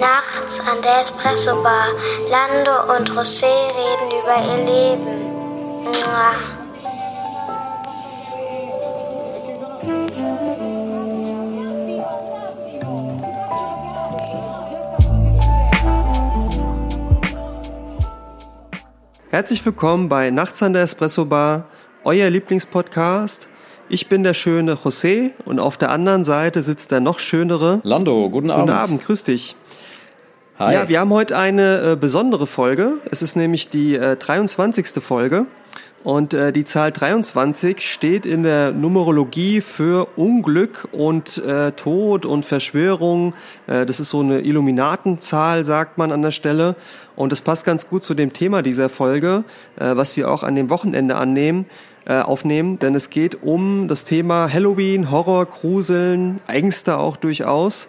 Nachts an der Espresso-Bar. Lando und José reden über ihr Leben. Mua. Herzlich willkommen bei Nachts an der Espresso Bar, euer Lieblingspodcast. Ich bin der schöne José und auf der anderen Seite sitzt der noch schönere. Lando, guten Abend. Guten Abend, grüß dich. Hi. Ja, wir haben heute eine äh, besondere Folge. Es ist nämlich die äh, 23. Folge. Und äh, die Zahl 23 steht in der Numerologie für Unglück und äh, Tod und Verschwörung. Äh, das ist so eine Illuminatenzahl, sagt man an der Stelle. Und das passt ganz gut zu dem Thema dieser Folge, äh, was wir auch an dem Wochenende annehmen, äh, aufnehmen. Denn es geht um das Thema Halloween, Horror, Gruseln, Ängste auch durchaus.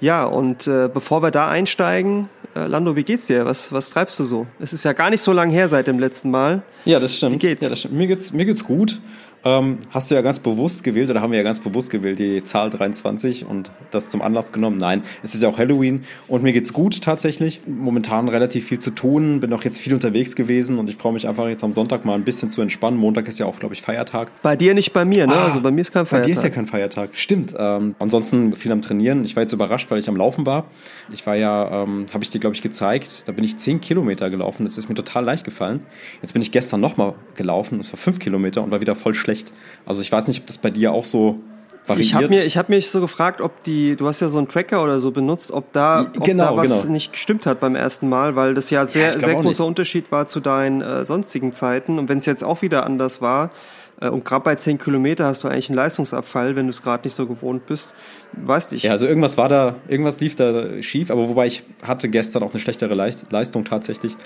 Ja, und äh, bevor wir da einsteigen, Lando, wie geht's dir? Was, was treibst du so? Es ist ja gar nicht so lang her seit dem letzten Mal. Ja, das stimmt. Wie geht's? Ja, das stimmt. Mir geht's, mir geht's gut. Ähm, hast du ja ganz bewusst gewählt, oder haben wir ja ganz bewusst gewählt, die Zahl 23 und das zum Anlass genommen. Nein, es ist ja auch Halloween und mir geht's gut tatsächlich. Momentan relativ viel zu tun, bin auch jetzt viel unterwegs gewesen und ich freue mich einfach jetzt am Sonntag mal ein bisschen zu entspannen. Montag ist ja auch, glaube ich, Feiertag. Bei dir nicht bei mir, ne? Ah, also bei mir ist kein Bei Feiertag. dir ist ja kein Feiertag. Stimmt. Ähm, ansonsten viel am Trainieren. Ich war jetzt überrascht, weil ich am Laufen war. Ich war ja, ähm, habe ich dir, glaube ich, gezeigt. Da bin ich 10 Kilometer gelaufen. Das ist mir total leicht gefallen. Jetzt bin ich gestern nochmal gelaufen. Das war 5 Kilometer und war wieder voll schlecht. Also ich weiß nicht, ob das bei dir auch so variiert. Ich habe mir, ich hab mich so gefragt, ob die, du hast ja so einen Tracker oder so benutzt, ob da, ob Genau, da was genau. nicht gestimmt hat beim ersten Mal, weil das ja sehr, glaub sehr großer nicht. Unterschied war zu deinen äh, sonstigen Zeiten. Und wenn es jetzt auch wieder anders war, äh, und gerade bei 10 Kilometer hast du eigentlich einen Leistungsabfall, wenn du es gerade nicht so gewohnt bist. Weißt ich. Ja, also irgendwas war da, irgendwas lief da schief, aber wobei ich hatte gestern auch eine schlechtere Leist Leistung tatsächlich.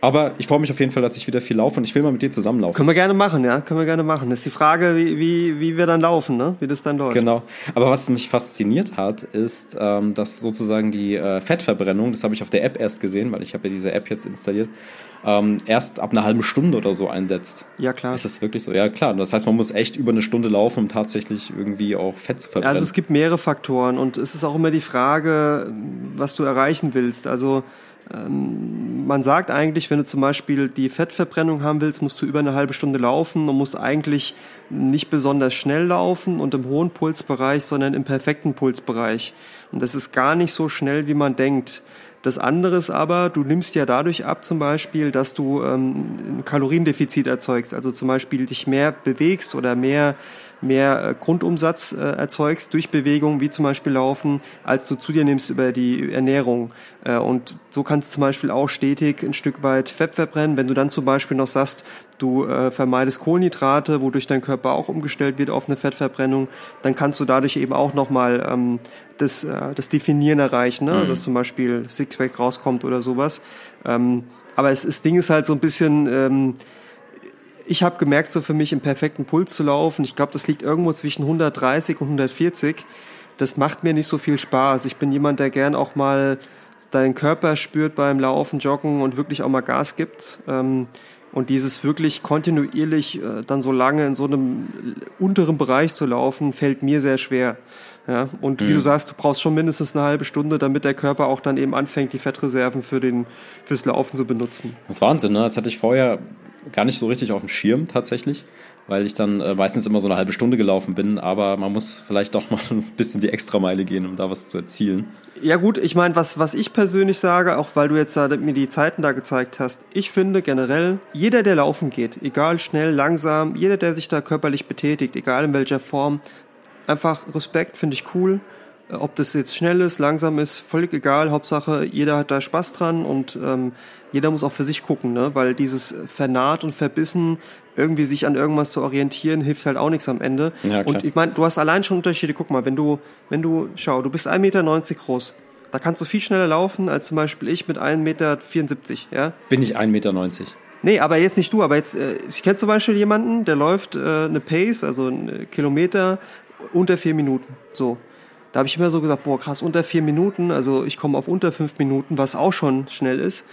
Aber ich freue mich auf jeden Fall, dass ich wieder viel laufe und ich will mal mit dir zusammenlaufen. Können wir gerne machen, ja, können wir gerne machen. Das ist die Frage, wie, wie, wie wir dann laufen, ne? Wie das dann läuft. Genau. Aber was mich fasziniert hat, ist, ähm, dass sozusagen die äh, Fettverbrennung, das habe ich auf der App erst gesehen, weil ich habe ja diese App jetzt installiert, ähm, erst ab einer halben Stunde oder so einsetzt. Ja, klar. Ist das wirklich so? Ja, klar. Das heißt, man muss echt über eine Stunde laufen, um tatsächlich irgendwie auch Fett zu verbrennen. Also es gibt mehrere Faktoren und es ist auch immer die Frage, was du erreichen willst. Also man sagt eigentlich, wenn du zum Beispiel die Fettverbrennung haben willst, musst du über eine halbe Stunde laufen und musst eigentlich nicht besonders schnell laufen und im hohen Pulsbereich, sondern im perfekten Pulsbereich. Und das ist gar nicht so schnell, wie man denkt. Das andere ist aber, du nimmst ja dadurch ab zum Beispiel, dass du ähm, ein Kaloriendefizit erzeugst, also zum Beispiel dich mehr bewegst oder mehr, mehr äh, Grundumsatz äh, erzeugst durch Bewegung, wie zum Beispiel Laufen, als du zu dir nimmst über die Ernährung. Äh, und so kannst du zum Beispiel auch stetig ein Stück weit Fett verbrennen. Wenn du dann zum Beispiel noch sagst, du äh, vermeidest Kohlenhydrate, wodurch dein Körper auch umgestellt wird auf eine Fettverbrennung, dann kannst du dadurch eben auch nochmal ähm, das, äh, das Definieren erreichen, ne? dass zum Beispiel Sixpack rauskommt oder sowas. Ähm, aber es, das Ding ist halt so ein bisschen, ähm, ich habe gemerkt, so für mich im perfekten Puls zu laufen. Ich glaube, das liegt irgendwo zwischen 130 und 140. Das macht mir nicht so viel Spaß. Ich bin jemand, der gern auch mal deinen Körper spürt beim Laufen, Joggen und wirklich auch mal Gas gibt. Ähm, und dieses wirklich kontinuierlich äh, dann so lange in so einem unteren Bereich zu laufen, fällt mir sehr schwer. Ja, und wie du sagst, du brauchst schon mindestens eine halbe Stunde, damit der Körper auch dann eben anfängt, die Fettreserven für den, fürs Laufen zu benutzen. Das ist Wahnsinn, ne? Das hatte ich vorher gar nicht so richtig auf dem Schirm tatsächlich, weil ich dann äh, meistens immer so eine halbe Stunde gelaufen bin, aber man muss vielleicht doch mal ein bisschen die Extrameile gehen, um da was zu erzielen. Ja gut, ich meine, was, was ich persönlich sage, auch weil du jetzt da, mir die Zeiten da gezeigt hast, ich finde generell, jeder, der laufen geht, egal schnell, langsam, jeder, der sich da körperlich betätigt, egal in welcher Form, einfach Respekt, finde ich cool. Äh, Ob das jetzt schnell ist, langsam ist, völlig egal. Hauptsache, jeder hat da Spaß dran und ähm, jeder muss auch für sich gucken, ne? weil dieses Vernarrt und Verbissen, irgendwie sich an irgendwas zu orientieren, hilft halt auch nichts am Ende. Ja, und ich meine, du hast allein schon Unterschiede. Guck mal, wenn du, wenn du, schau, du bist 1,90 Meter groß. Da kannst du viel schneller laufen als zum Beispiel ich mit 1,74 Meter, ja? Bin ich 1,90 Meter. Nee, aber jetzt nicht du, aber jetzt, äh, ich kenne zum Beispiel jemanden, der läuft äh, eine Pace, also einen Kilometer, unter vier Minuten. So. Da habe ich immer so gesagt, boah, krass, unter vier Minuten, also ich komme auf unter fünf Minuten, was auch schon schnell ist.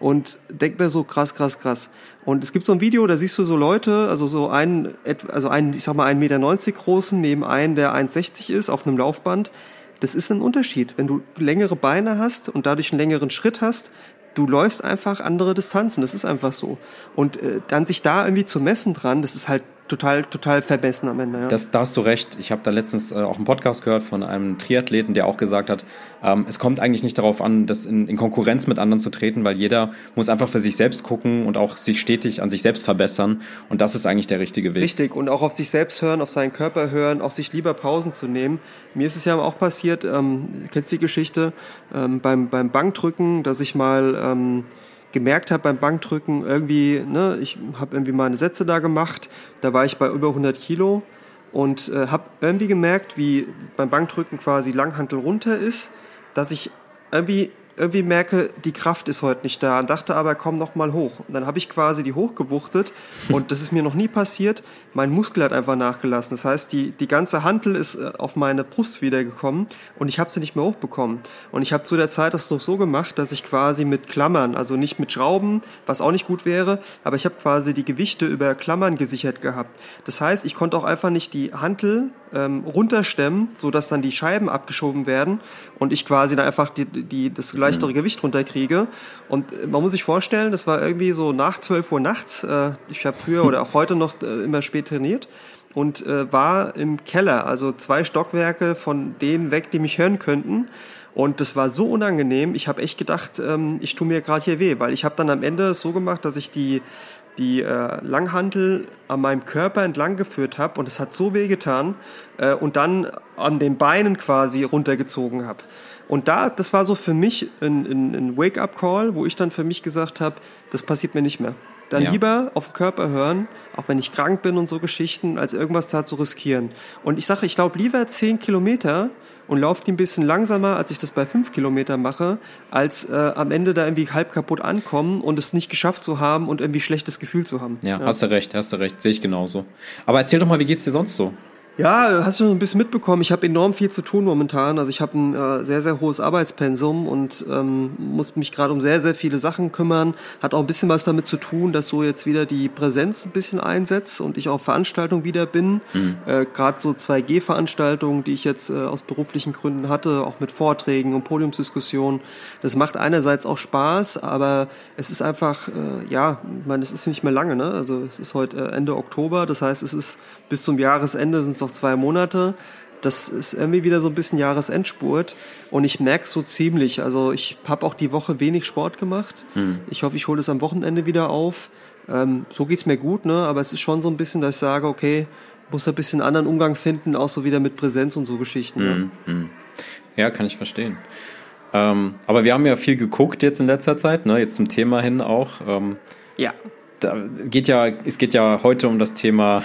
und denk mir so krass, krass, krass. Und es gibt so ein Video, da siehst du so Leute, also so einen, also einen, ich sag mal, einen Meter neunzig großen neben einen, der 1,60 ist auf einem Laufband. Das ist ein Unterschied. Wenn du längere Beine hast und dadurch einen längeren Schritt hast, du läufst einfach andere Distanzen. Das ist einfach so. Und äh, dann sich da irgendwie zu messen dran, das ist halt total, total vermessen am Ende. Ja. Das, da hast du recht. Ich habe da letztens äh, auch einen Podcast gehört von einem Triathleten, der auch gesagt hat, ähm, es kommt eigentlich nicht darauf an, das in, in Konkurrenz mit anderen zu treten, weil jeder muss einfach für sich selbst gucken und auch sich stetig an sich selbst verbessern. Und das ist eigentlich der richtige Weg. Richtig. Und auch auf sich selbst hören, auf seinen Körper hören, auch sich lieber Pausen zu nehmen. Mir ist es ja auch passiert, ähm, kennst du die Geschichte, ähm, beim, beim Bankdrücken, dass ich mal... Ähm, gemerkt habe beim Bankdrücken, irgendwie, ne, ich habe irgendwie meine Sätze da gemacht, da war ich bei über 100 Kilo und äh, habe irgendwie gemerkt, wie beim Bankdrücken quasi Langhantel runter ist, dass ich irgendwie irgendwie merke, die Kraft ist heute nicht da. Und dachte aber, komm noch mal hoch. Und dann habe ich quasi die hochgewuchtet und das ist mir noch nie passiert. Mein Muskel hat einfach nachgelassen. Das heißt, die, die ganze Hantel ist äh, auf meine Brust wiedergekommen und ich habe sie nicht mehr hochbekommen. Und ich habe zu der Zeit das noch so gemacht, dass ich quasi mit Klammern, also nicht mit Schrauben, was auch nicht gut wäre, aber ich habe quasi die Gewichte über Klammern gesichert gehabt. Das heißt, ich konnte auch einfach nicht die Hantel ähm, runterstemmen, so dass dann die Scheiben abgeschoben werden und ich quasi dann einfach die, die, das leichtere mhm. Gewicht runterkriege. Und äh, man muss sich vorstellen, das war irgendwie so nach 12 Uhr nachts. Äh, ich habe früher oder auch heute noch äh, immer spät trainiert und äh, war im Keller, also zwei Stockwerke von denen weg, die mich hören könnten. Und das war so unangenehm. Ich habe echt gedacht, ähm, ich tue mir gerade hier weh, weil ich habe dann am Ende es so gemacht, dass ich die die äh, Langhantel an meinem Körper entlang geführt habe und es hat so weh getan äh, und dann an den Beinen quasi runtergezogen habe. Und da, das war so für mich ein, ein, ein Wake-up-Call, wo ich dann für mich gesagt habe, das passiert mir nicht mehr. Dann ja. lieber auf den Körper hören, auch wenn ich krank bin und so Geschichten, als irgendwas da zu riskieren. Und ich sage, ich glaube lieber zehn Kilometer und laufe die ein bisschen langsamer, als ich das bei fünf Kilometern mache, als äh, am Ende da irgendwie halb kaputt ankommen und es nicht geschafft zu haben und irgendwie schlechtes Gefühl zu haben. Ja, ja. hast du recht, hast du recht, sehe ich genauso. Aber erzähl doch mal, wie geht's dir sonst so? Ja, hast du schon ein bisschen mitbekommen. Ich habe enorm viel zu tun momentan. Also ich habe ein äh, sehr, sehr hohes Arbeitspensum und ähm, muss mich gerade um sehr, sehr viele Sachen kümmern. Hat auch ein bisschen was damit zu tun, dass so jetzt wieder die Präsenz ein bisschen einsetzt und ich auf Veranstaltungen wieder bin. Mhm. Äh, gerade so 2G-Veranstaltungen, die ich jetzt äh, aus beruflichen Gründen hatte, auch mit Vorträgen und Podiumsdiskussionen. Das macht einerseits auch Spaß, aber es ist einfach, äh, ja, ich meine, es ist nicht mehr lange. Ne? Also es ist heute äh, Ende Oktober, das heißt, es ist bis zum Jahresende sind es noch zwei Monate. Das ist irgendwie wieder so ein bisschen Jahresendspurt und ich merke es so ziemlich. Also ich habe auch die Woche wenig Sport gemacht. Mhm. Ich hoffe, ich hole es am Wochenende wieder auf. Ähm, so geht's mir gut, ne? aber es ist schon so ein bisschen, dass ich sage, okay, muss ein bisschen anderen Umgang finden, auch so wieder mit Präsenz und so Geschichten. Mhm. Ne? Ja, kann ich verstehen. Ähm, aber wir haben ja viel geguckt jetzt in letzter Zeit, ne? jetzt zum Thema hin auch. Ähm, ja. Da geht ja, es geht ja heute um das Thema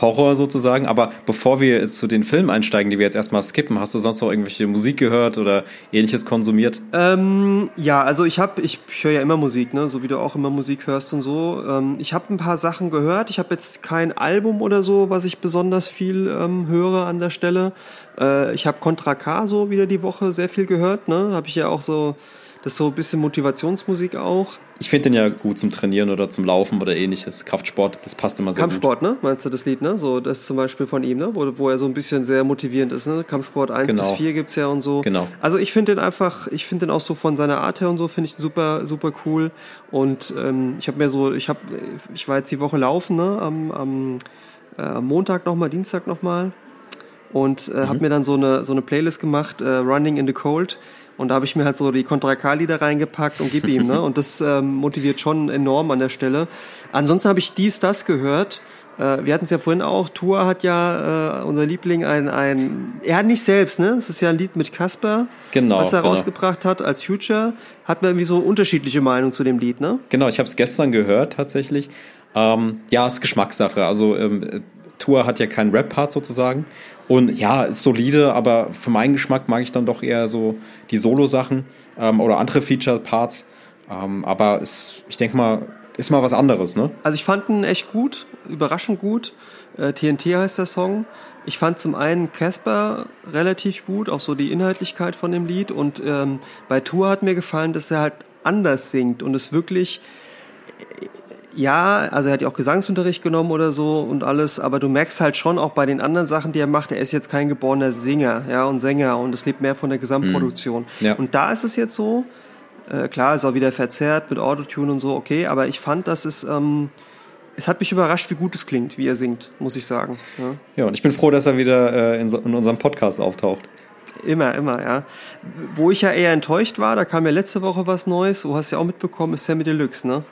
Horror sozusagen. Aber bevor wir jetzt zu den Filmen einsteigen, die wir jetzt erstmal skippen, hast du sonst noch irgendwelche Musik gehört oder ähnliches konsumiert? Ähm, ja, also ich habe, ich höre ja immer Musik, ne, so wie du auch immer Musik hörst und so. Ähm, ich habe ein paar Sachen gehört. Ich habe jetzt kein Album oder so, was ich besonders viel ähm, höre an der Stelle. Äh, ich habe Contra K so wieder die Woche sehr viel gehört, ne, habe ich ja auch so das ist so ein bisschen Motivationsmusik auch. Ich finde den ja gut zum Trainieren oder zum Laufen oder ähnliches. Kraftsport, das passt immer sehr Kampfsport, gut. ne? Meinst du das Lied, ne? So, das ist zum Beispiel von ihm, ne? Wo, wo er so ein bisschen sehr motivierend ist, ne? Kampfsport 1 genau. bis 4 gibt's ja und so. Genau. Also ich finde den einfach, ich finde den auch so von seiner Art her und so, finde ich super, super cool. Und ähm, ich habe mir so, ich habe, ich war jetzt die Woche laufen, ne? Am, am äh, Montag nochmal, Dienstag nochmal. Und äh, mhm. habe mir dann so eine, so eine Playlist gemacht, äh, Running in the Cold und da habe ich mir halt so die Contra K-Lieder reingepackt und gib ihm, ne? Und das ähm, motiviert schon enorm an der Stelle. Ansonsten habe ich dies, das gehört. Äh, wir hatten es ja vorhin auch, Tour hat ja äh, unser Liebling ein, ein, er hat nicht selbst, ne? Es ist ja ein Lied mit Casper, genau, was er genau. rausgebracht hat als Future. Hat man irgendwie so unterschiedliche Meinungen zu dem Lied, ne? Genau, ich habe es gestern gehört tatsächlich. Ähm, ja, ist Geschmackssache. Also ähm, Tour hat ja keinen Rap-Part sozusagen. Und ja, ist solide, aber für meinen Geschmack mag ich dann doch eher so die Solo-Sachen ähm, oder andere Feature-Parts. Ähm, aber es, ich denke mal, ist mal was anderes, ne? Also ich fand ihn echt gut, überraschend gut. Äh, TNT heißt der Song. Ich fand zum einen Casper relativ gut, auch so die Inhaltlichkeit von dem Lied. Und ähm, bei Tour hat mir gefallen, dass er halt anders singt und es wirklich ja, also er hat ja auch Gesangsunterricht genommen oder so und alles, aber du merkst halt schon auch bei den anderen Sachen, die er macht, er ist jetzt kein geborener Singer, ja, und Sänger und es lebt mehr von der Gesamtproduktion. Mhm. Ja. Und da ist es jetzt so, äh, klar, ist auch wieder verzerrt mit Autotune und so, okay, aber ich fand, dass es, ähm, es hat mich überrascht, wie gut es klingt, wie er singt, muss ich sagen. Ja, ja und ich bin froh, dass er wieder äh, in, so, in unserem Podcast auftaucht. Immer, immer, ja. Wo ich ja eher enttäuscht war, da kam ja letzte Woche was Neues, du hast ja auch mitbekommen, ist Sammy Deluxe, ne?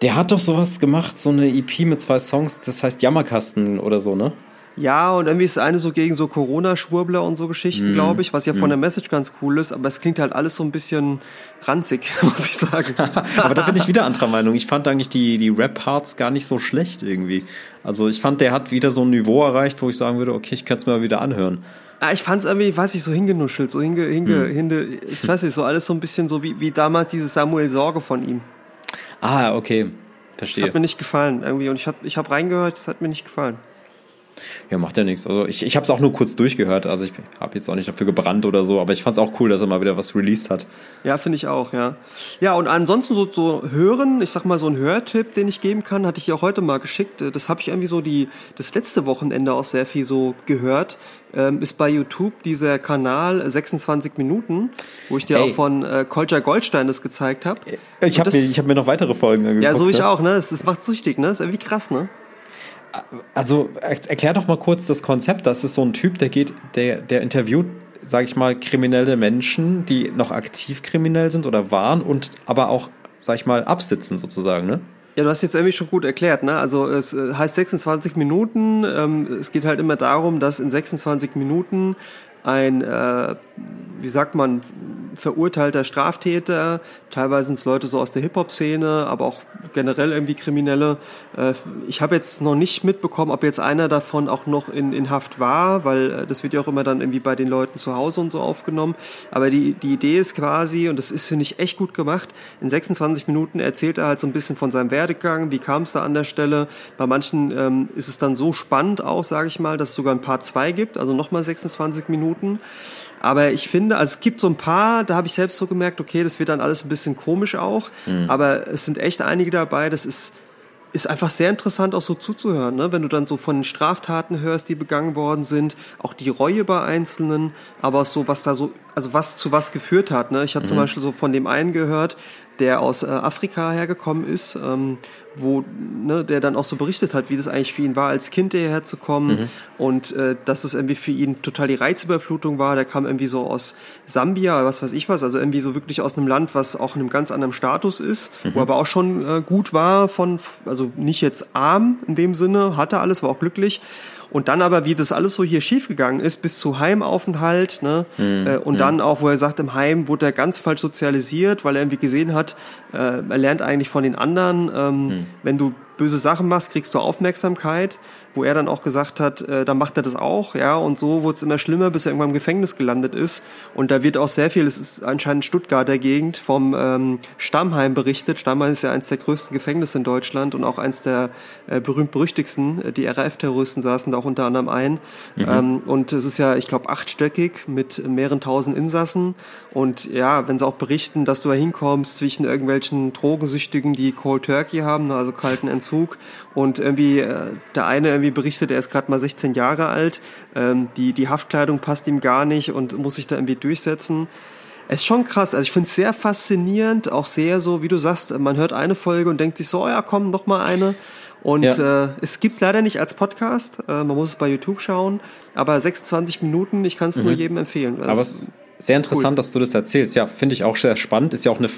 Der hat doch sowas gemacht, so eine EP mit zwei Songs, das heißt Jammerkasten oder so, ne? Ja, und irgendwie ist eine so gegen so Corona-Schwurbler und so Geschichten, mm. glaube ich, was ja mm. von der Message ganz cool ist, aber es klingt halt alles so ein bisschen ranzig, muss ich sagen. aber da bin ich wieder anderer Meinung. Ich fand eigentlich die, die Rap-Parts gar nicht so schlecht irgendwie. Also ich fand, der hat wieder so ein Niveau erreicht, wo ich sagen würde, okay, ich kann es mir mal wieder anhören. Ah, ich fand es irgendwie, weiß ich, so hingenuschelt, so hinge, hinge, hm. hinde, ich weiß nicht, so alles so ein bisschen so wie, wie damals diese Samuel Sorge von ihm. Ah, okay. Verstehe. Das hat mir nicht gefallen irgendwie. Und ich habe ich hab reingehört, das hat mir nicht gefallen. Ja, macht ja nichts. Also ich, ich habe es auch nur kurz durchgehört. Also ich habe jetzt auch nicht dafür gebrannt oder so, aber ich fand es auch cool, dass er mal wieder was released hat. Ja, finde ich auch, ja. Ja, und ansonsten so, so hören, ich sag mal so ein Hörtipp, den ich geben kann, hatte ich ja heute mal geschickt. Das habe ich irgendwie so die das letzte Wochenende auch sehr viel so gehört. Ähm, ist bei YouTube dieser Kanal 26 Minuten, wo ich dir hey. auch von äh, Kolja Goldstein das gezeigt habe. Ich habe mir, hab mir noch weitere Folgen angeguckt. Ja, so ich ne? auch, ne? Das, das macht süchtig, ne? Ist irgendwie krass, ne? Also erklär doch mal kurz das Konzept. Das ist so ein Typ, der geht, der, der interviewt, sage ich mal, kriminelle Menschen, die noch aktiv kriminell sind oder waren und aber auch, sag ich mal, absitzen sozusagen, ne? Ja, du hast jetzt irgendwie schon gut erklärt, ne? Also es äh, heißt 26 Minuten. Ähm, es geht halt immer darum, dass in 26 Minuten ein, äh, wie sagt man, verurteilter Straftäter, teilweise sind es Leute so aus der Hip-Hop-Szene, aber auch generell irgendwie Kriminelle. Äh, ich habe jetzt noch nicht mitbekommen, ob jetzt einer davon auch noch in, in Haft war, weil äh, das wird ja auch immer dann irgendwie bei den Leuten zu Hause und so aufgenommen. Aber die, die Idee ist quasi, und das ist, finde ich, echt gut gemacht, in 26 Minuten erzählt er halt so ein bisschen von seinem Werdegang, wie kam es da an der Stelle. Bei manchen ähm, ist es dann so spannend auch, sage ich mal, dass es sogar ein Part 2 gibt, also nochmal 26 Minuten. Aber ich finde, also es gibt so ein paar, da habe ich selbst so gemerkt, okay, das wird dann alles ein bisschen komisch auch. Mhm. Aber es sind echt einige dabei, das ist, ist einfach sehr interessant auch so zuzuhören, ne? wenn du dann so von den Straftaten hörst, die begangen worden sind, auch die Reue bei Einzelnen, aber auch so, was da so, also was zu was geführt hat. Ne? Ich hatte mhm. zum Beispiel so von dem einen gehört, der aus äh, Afrika hergekommen ist, ähm, wo ne, der dann auch so berichtet hat, wie das eigentlich für ihn war, als Kind hierher zu kommen mhm. und äh, dass es irgendwie für ihn total die Reizüberflutung war. Der kam irgendwie so aus Sambia, was weiß ich was, also irgendwie so wirklich aus einem Land, was auch in einem ganz anderen Status ist, mhm. wo aber auch schon äh, gut war von, also nicht jetzt arm in dem Sinne, hatte alles, war auch glücklich und dann aber, wie das alles so hier schiefgegangen ist, bis zu Heimaufenthalt, ne? Mhm. Äh, und mhm. dann auch, wo er sagt, im Heim wurde er ganz falsch sozialisiert, weil er irgendwie gesehen hat, äh, er lernt eigentlich von den anderen, ähm, mhm. wenn du böse Sachen machst, kriegst du Aufmerksamkeit, wo er dann auch gesagt hat, äh, dann macht er das auch, ja, und so wurde es immer schlimmer, bis er irgendwann im Gefängnis gelandet ist. Und da wird auch sehr viel, es ist anscheinend Stuttgarter Gegend, vom ähm, Stammheim berichtet. Stammheim ist ja eines der größten Gefängnisse in Deutschland und auch eines der äh, berühmt-berüchtigsten. Die RAF-Terroristen saßen da auch unter anderem ein. Mhm. Ähm, und es ist ja, ich glaube, achtstöckig mit mehreren tausend Insassen. Und ja, wenn sie auch berichten, dass du da hinkommst zwischen irgendwelchen Drogensüchtigen, die Cold Turkey haben, also kalten Entzug, Entzug und irgendwie äh, der eine irgendwie berichtet, er ist gerade mal 16 Jahre alt, ähm, die, die Haftkleidung passt ihm gar nicht und muss sich da irgendwie durchsetzen. Es ist schon krass, also ich finde es sehr faszinierend, auch sehr so, wie du sagst, man hört eine Folge und denkt sich so, oh ja, komm, noch mal eine. Und ja. äh, es gibt's leider nicht als Podcast, äh, man muss es bei YouTube schauen, aber 26 Minuten, ich kann es mhm. nur jedem empfehlen. Also aber es ist sehr interessant, cool. dass du das erzählst. Ja, finde ich auch sehr spannend. Ist ja auch eine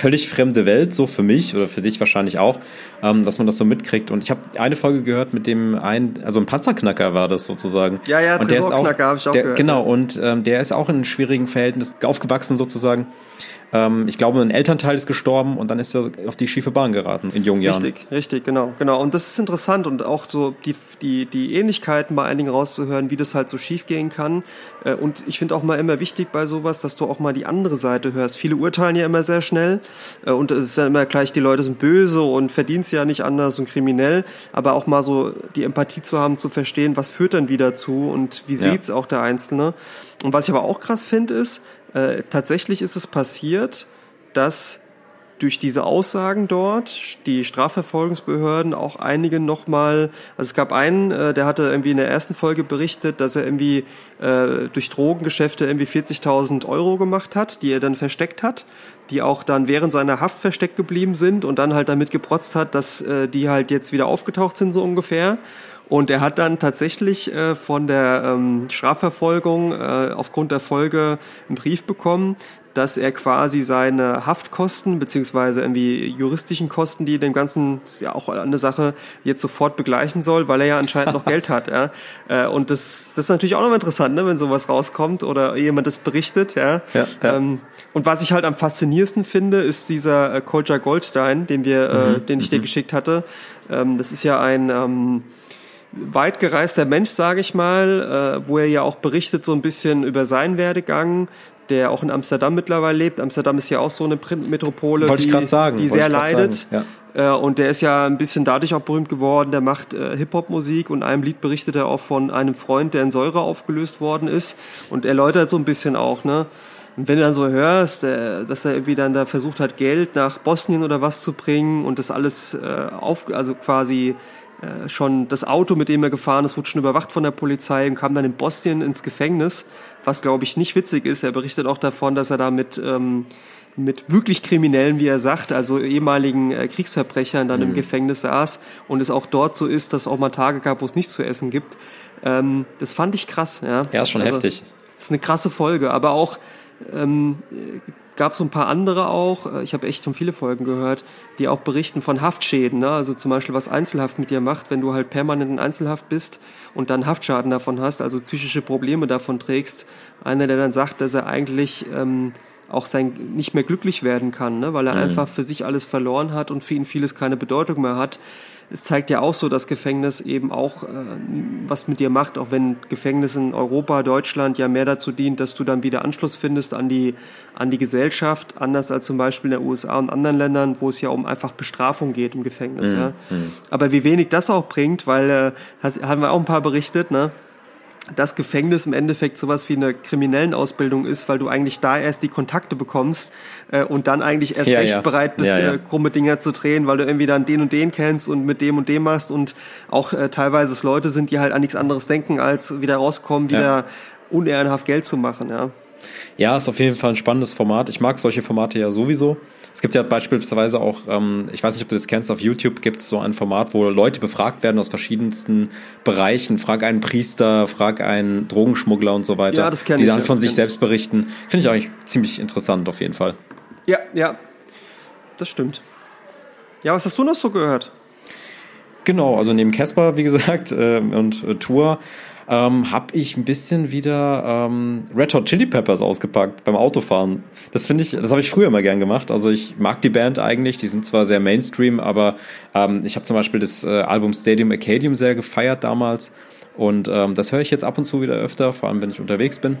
völlig fremde Welt, so für mich oder für dich wahrscheinlich auch, ähm, dass man das so mitkriegt. Und ich habe eine Folge gehört mit dem einen, also ein Panzerknacker war das sozusagen. Ja, ja, und der ist auch, habe ich auch der, gehört. Genau, und ähm, der ist auch in schwierigen Verhältnis aufgewachsen sozusagen. Ähm, ich glaube, ein Elternteil ist gestorben und dann ist er auf die schiefe Bahn geraten in jungen Jahren. Richtig, richtig, genau, genau. Und das ist interessant und auch so die, die, die Ähnlichkeiten bei einigen rauszuhören, wie das halt so schief gehen kann. Äh, und ich finde auch mal immer wichtig bei sowas, dass du auch mal die andere Seite hörst. Viele urteilen ja immer sehr schnell äh, und es ist ja immer gleich, die Leute sind böse und verdienen es ja nicht anders und kriminell, aber auch mal so die Empathie zu haben, zu verstehen, was führt dann wieder zu und wie ja. es auch der Einzelne. Und was ich aber auch krass finde, ist, äh, tatsächlich ist es passiert, dass durch diese Aussagen dort die Strafverfolgungsbehörden auch einige nochmal, also es gab einen, äh, der hatte irgendwie in der ersten Folge berichtet, dass er irgendwie äh, durch Drogengeschäfte irgendwie 40.000 Euro gemacht hat, die er dann versteckt hat, die auch dann während seiner Haft versteckt geblieben sind und dann halt damit geprotzt hat, dass äh, die halt jetzt wieder aufgetaucht sind so ungefähr. Und er hat dann tatsächlich äh, von der ähm, Strafverfolgung äh, aufgrund der Folge einen Brief bekommen, dass er quasi seine Haftkosten beziehungsweise irgendwie juristischen Kosten, die dem Ganzen, ist ja auch eine Sache, jetzt sofort begleichen soll, weil er ja anscheinend noch Geld hat. Ja. Äh, und das, das ist natürlich auch noch interessant, ne, wenn sowas rauskommt oder jemand das berichtet. Ja. ja, ja. Ähm, und was ich halt am faszinierendsten finde, ist dieser äh, Koja Goldstein, den wir, äh, mhm. den ich dir mhm. geschickt hatte. Ähm, das ist ja ein ähm, weit gereister Mensch, sage ich mal, äh, wo er ja auch berichtet so ein bisschen über seinen Werdegang, der auch in Amsterdam mittlerweile lebt. Amsterdam ist ja auch so eine Metropole, Wollte die, sagen, die sehr leidet. Ja. Äh, und der ist ja ein bisschen dadurch auch berühmt geworden. Der macht äh, Hip-Hop-Musik und einem Lied berichtet er auch von einem Freund, der in Säure aufgelöst worden ist und erläutert so ein bisschen auch, ne? Und wenn du dann so hörst, äh, dass er irgendwie dann da versucht hat, Geld nach Bosnien oder was zu bringen und das alles äh, auf, also quasi äh, schon das Auto, mit dem er gefahren ist, wurde schon überwacht von der Polizei und kam dann in Bosnien ins Gefängnis, was glaube ich nicht witzig ist. Er berichtet auch davon, dass er da mit, ähm, mit wirklich Kriminellen, wie er sagt, also ehemaligen äh, Kriegsverbrechern dann mhm. im Gefängnis saß und es auch dort so ist, dass es auch mal Tage gab, wo es nichts zu essen gibt. Ähm, das fand ich krass. Ja, ja ist schon also, heftig. Das ist eine krasse Folge, aber auch ähm, gab so ein paar andere auch, äh, ich habe echt schon viele Folgen gehört, die auch berichten von Haftschäden. Ne? Also zum Beispiel, was Einzelhaft mit dir macht, wenn du halt permanent in Einzelhaft bist und dann Haftschaden davon hast, also psychische Probleme davon trägst. Einer, der dann sagt, dass er eigentlich ähm, auch sein nicht mehr glücklich werden kann, ne? weil er mhm. einfach für sich alles verloren hat und für ihn vieles keine Bedeutung mehr hat es zeigt ja auch so, dass Gefängnis eben auch äh, was mit dir macht, auch wenn Gefängnis in Europa, Deutschland ja mehr dazu dient, dass du dann wieder Anschluss findest an die, an die Gesellschaft, anders als zum Beispiel in den USA und anderen Ländern, wo es ja um einfach Bestrafung geht im Gefängnis. Mhm. Ja. Mhm. Aber wie wenig das auch bringt, weil, äh, haben wir auch ein paar berichtet, ne? Das Gefängnis im Endeffekt sowas wie eine kriminellen Ausbildung ist, weil du eigentlich da erst die Kontakte bekommst äh, und dann eigentlich erst ja, recht ja. bereit bist, ja, ja. Äh, krumme Dinger zu drehen, weil du irgendwie dann den und den kennst und mit dem und dem machst und auch äh, teilweise es Leute sind, die halt an nichts anderes denken, als wieder rauskommen, wieder unehrenhaft Geld zu machen, ja. Ja, ist auf jeden Fall ein spannendes Format. Ich mag solche Formate ja sowieso. Es gibt ja beispielsweise auch, ähm, ich weiß nicht, ob du das kennst, auf YouTube gibt es so ein Format, wo Leute befragt werden aus verschiedensten Bereichen. Frag einen Priester, frag einen Drogenschmuggler und so weiter. Ja, das kenne ich. Die dann von sich selbst berichten. Finde ich eigentlich ziemlich interessant auf jeden Fall. Ja, ja. Das stimmt. Ja, was hast du noch so gehört? Genau, also neben Casper, wie gesagt, äh, und äh, Tour ähm, habe ich ein bisschen wieder ähm, Red Hot Chili Peppers ausgepackt beim Autofahren. Das finde ich, das habe ich früher immer gern gemacht. Also ich mag die Band eigentlich. Die sind zwar sehr Mainstream, aber ähm, ich habe zum Beispiel das äh, Album Stadium Acadium sehr gefeiert damals. Und ähm, das höre ich jetzt ab und zu wieder öfter, vor allem wenn ich unterwegs bin.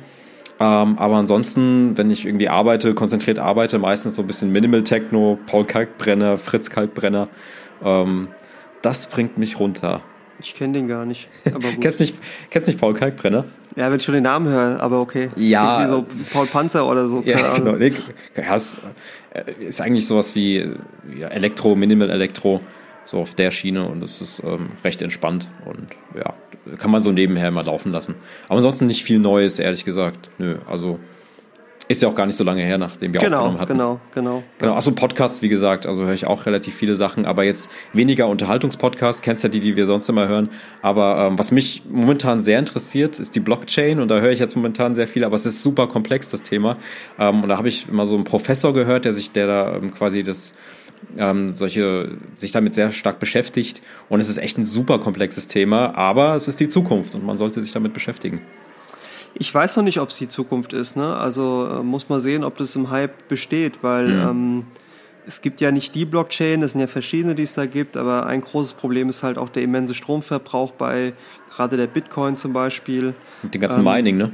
Ähm, aber ansonsten, wenn ich irgendwie arbeite, konzentriert arbeite, meistens so ein bisschen Minimal Techno, Paul Kalkbrenner, Fritz Kalkbrenner. Ähm, das bringt mich runter. Ich kenne den gar nicht. Kennst, nicht kennst nicht Paul Kalkbrenner? Ja, wenn ich schon den Namen höre, aber okay. Ja. Wie so Paul Panzer oder so. Ja, genau. Nee, ist, äh, ist eigentlich sowas wie Elektro, Minimal Elektro, so auf der Schiene und es ist ähm, recht entspannt und ja, kann man so nebenher mal laufen lassen. Aber ansonsten nicht viel Neues, ehrlich gesagt. Nö, also ist ja auch gar nicht so lange her, nachdem wir genau, aufgenommen hatten. Genau, genau. Genau, achso, Podcasts, wie gesagt, also höre ich auch relativ viele Sachen, aber jetzt weniger Unterhaltungspodcasts, kennst ja die, die wir sonst immer hören. Aber ähm, was mich momentan sehr interessiert, ist die Blockchain und da höre ich jetzt momentan sehr viel, aber es ist super komplex, das Thema. Ähm, und da habe ich mal so einen Professor gehört, der sich, der da ähm, quasi das ähm, solche, sich damit sehr stark beschäftigt. Und es ist echt ein super komplexes Thema, aber es ist die Zukunft und man sollte sich damit beschäftigen. Ich weiß noch nicht, ob es die Zukunft ist. Ne? Also äh, muss man sehen, ob das im Hype besteht, weil mhm. ähm, es gibt ja nicht die Blockchain, es sind ja verschiedene, die es da gibt, aber ein großes Problem ist halt auch der immense Stromverbrauch bei gerade der Bitcoin zum Beispiel. Mit dem ganzen ähm, Mining, ne?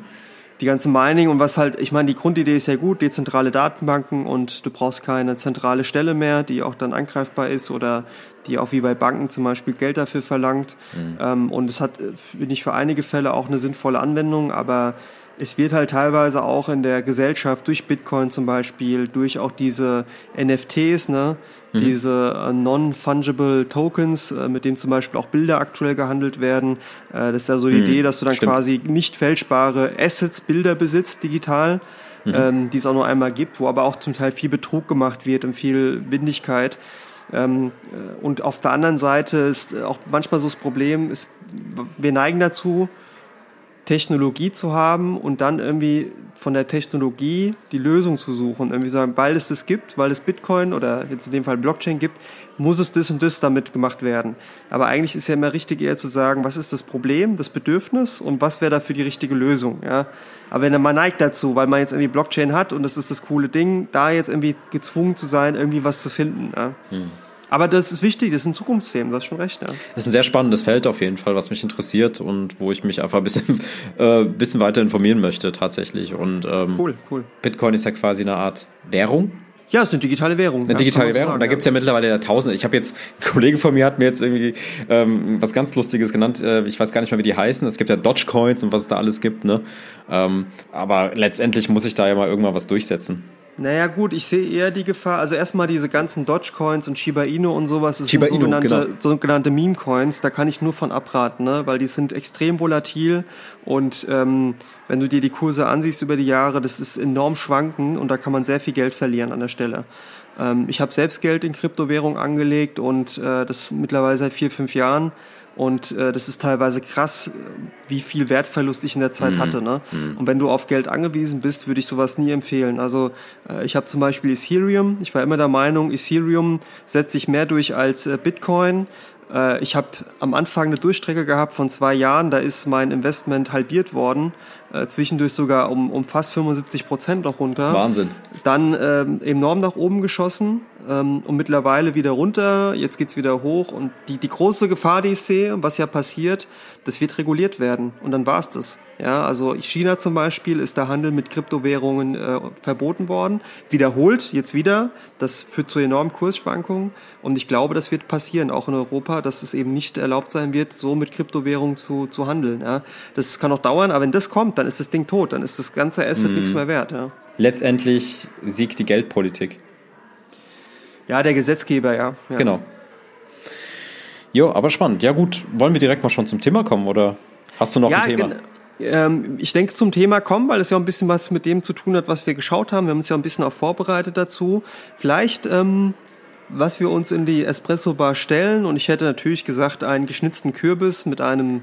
Die ganze Mining und was halt, ich meine, die Grundidee ist ja gut, dezentrale Datenbanken und du brauchst keine zentrale Stelle mehr, die auch dann angreifbar ist oder die auch wie bei Banken zum Beispiel Geld dafür verlangt. Mhm. Ähm, und es hat, finde ich, für einige Fälle auch eine sinnvolle Anwendung, aber es wird halt teilweise auch in der Gesellschaft durch Bitcoin zum Beispiel, durch auch diese NFTs, ne, mhm. diese äh, Non-Fungible Tokens, äh, mit denen zum Beispiel auch Bilder aktuell gehandelt werden. Äh, das ist ja so die mhm. Idee, dass du dann Stimmt. quasi nicht fälschbare Assets, Bilder besitzt digital, mhm. ähm, die es auch nur einmal gibt, wo aber auch zum Teil viel Betrug gemacht wird und viel Windigkeit. Ähm, äh, und auf der anderen Seite ist auch manchmal so das Problem, ist, wir neigen dazu, Technologie zu haben und dann irgendwie von der Technologie die Lösung zu suchen. Irgendwie sagen, weil es das gibt, weil es Bitcoin oder jetzt in dem Fall Blockchain gibt, muss es das und das damit gemacht werden. Aber eigentlich ist ja immer richtig eher zu sagen, was ist das Problem, das Bedürfnis und was wäre dafür die richtige Lösung. Ja? Aber wenn man neigt dazu, weil man jetzt irgendwie Blockchain hat und das ist das coole Ding, da jetzt irgendwie gezwungen zu sein, irgendwie was zu finden. Ja? Hm. Aber das ist wichtig, das ist ein Zukunftsthema, du hast schon recht. Ja. Das ist ein sehr spannendes Feld auf jeden Fall, was mich interessiert und wo ich mich einfach ein bisschen, äh, bisschen weiter informieren möchte tatsächlich. Und ähm, cool, cool. Bitcoin ist ja quasi eine Art Währung. Ja, es ist eine digitale Währung. Eine ja, digitale Währung. Sagen, da gibt's ja, mittlerweile ja tausende. Ich habe jetzt, ein Kollege von mir hat mir jetzt irgendwie ähm, was ganz Lustiges genannt. Äh, ich weiß gar nicht mehr, wie die heißen. Es gibt ja Dogecoins und was es da alles gibt. Ne? Ähm, aber letztendlich muss ich da ja mal irgendwann was durchsetzen. Naja gut, ich sehe eher die Gefahr, also erstmal diese ganzen Dogecoins und Shiba Inu und sowas, das Shiba sind sogenannte, genau. sogenannte Meme-Coins, da kann ich nur von abraten, ne? weil die sind extrem volatil und ähm, wenn du dir die Kurse ansiehst über die Jahre, das ist enorm schwanken und da kann man sehr viel Geld verlieren an der Stelle. Ähm, ich habe selbst Geld in Kryptowährung angelegt und äh, das mittlerweile seit vier, fünf Jahren und äh, das ist teilweise krass, wie viel Wertverlust ich in der Zeit mhm. hatte. Ne? Mhm. Und wenn du auf Geld angewiesen bist, würde ich sowas nie empfehlen. Also äh, ich habe zum Beispiel Ethereum. Ich war immer der Meinung, Ethereum setzt sich mehr durch als äh, Bitcoin. Äh, ich habe am Anfang eine Durchstrecke gehabt von zwei Jahren. Da ist mein Investment halbiert worden. Äh, zwischendurch sogar um, um fast 75 Prozent noch runter. Wahnsinn. Dann ähm, enorm nach oben geschossen ähm, und mittlerweile wieder runter, jetzt geht's wieder hoch und die, die große Gefahr, die ich sehe, was ja passiert, das wird reguliert werden und dann war's das. Ja, also China zum Beispiel ist der Handel mit Kryptowährungen äh, verboten worden, wiederholt jetzt wieder. Das führt zu enormen Kursschwankungen und ich glaube, das wird passieren, auch in Europa, dass es eben nicht erlaubt sein wird, so mit Kryptowährungen zu, zu handeln. Ja, das kann auch dauern, aber wenn das kommt, dann ist das Ding tot, dann ist das ganze Asset mhm. nichts mehr wert. Ja. Letztendlich siegt die Geldpolitik. Ja, der Gesetzgeber, ja. ja. Genau. Jo, aber spannend. Ja gut, wollen wir direkt mal schon zum Thema kommen oder hast du noch ja, ein Thema? Ähm, ich denke zum Thema kommen, weil es ja ein bisschen was mit dem zu tun hat, was wir geschaut haben. Wir haben uns ja ein bisschen auch vorbereitet dazu. Vielleicht, ähm, was wir uns in die Espresso-Bar stellen und ich hätte natürlich gesagt, einen geschnitzten Kürbis mit einem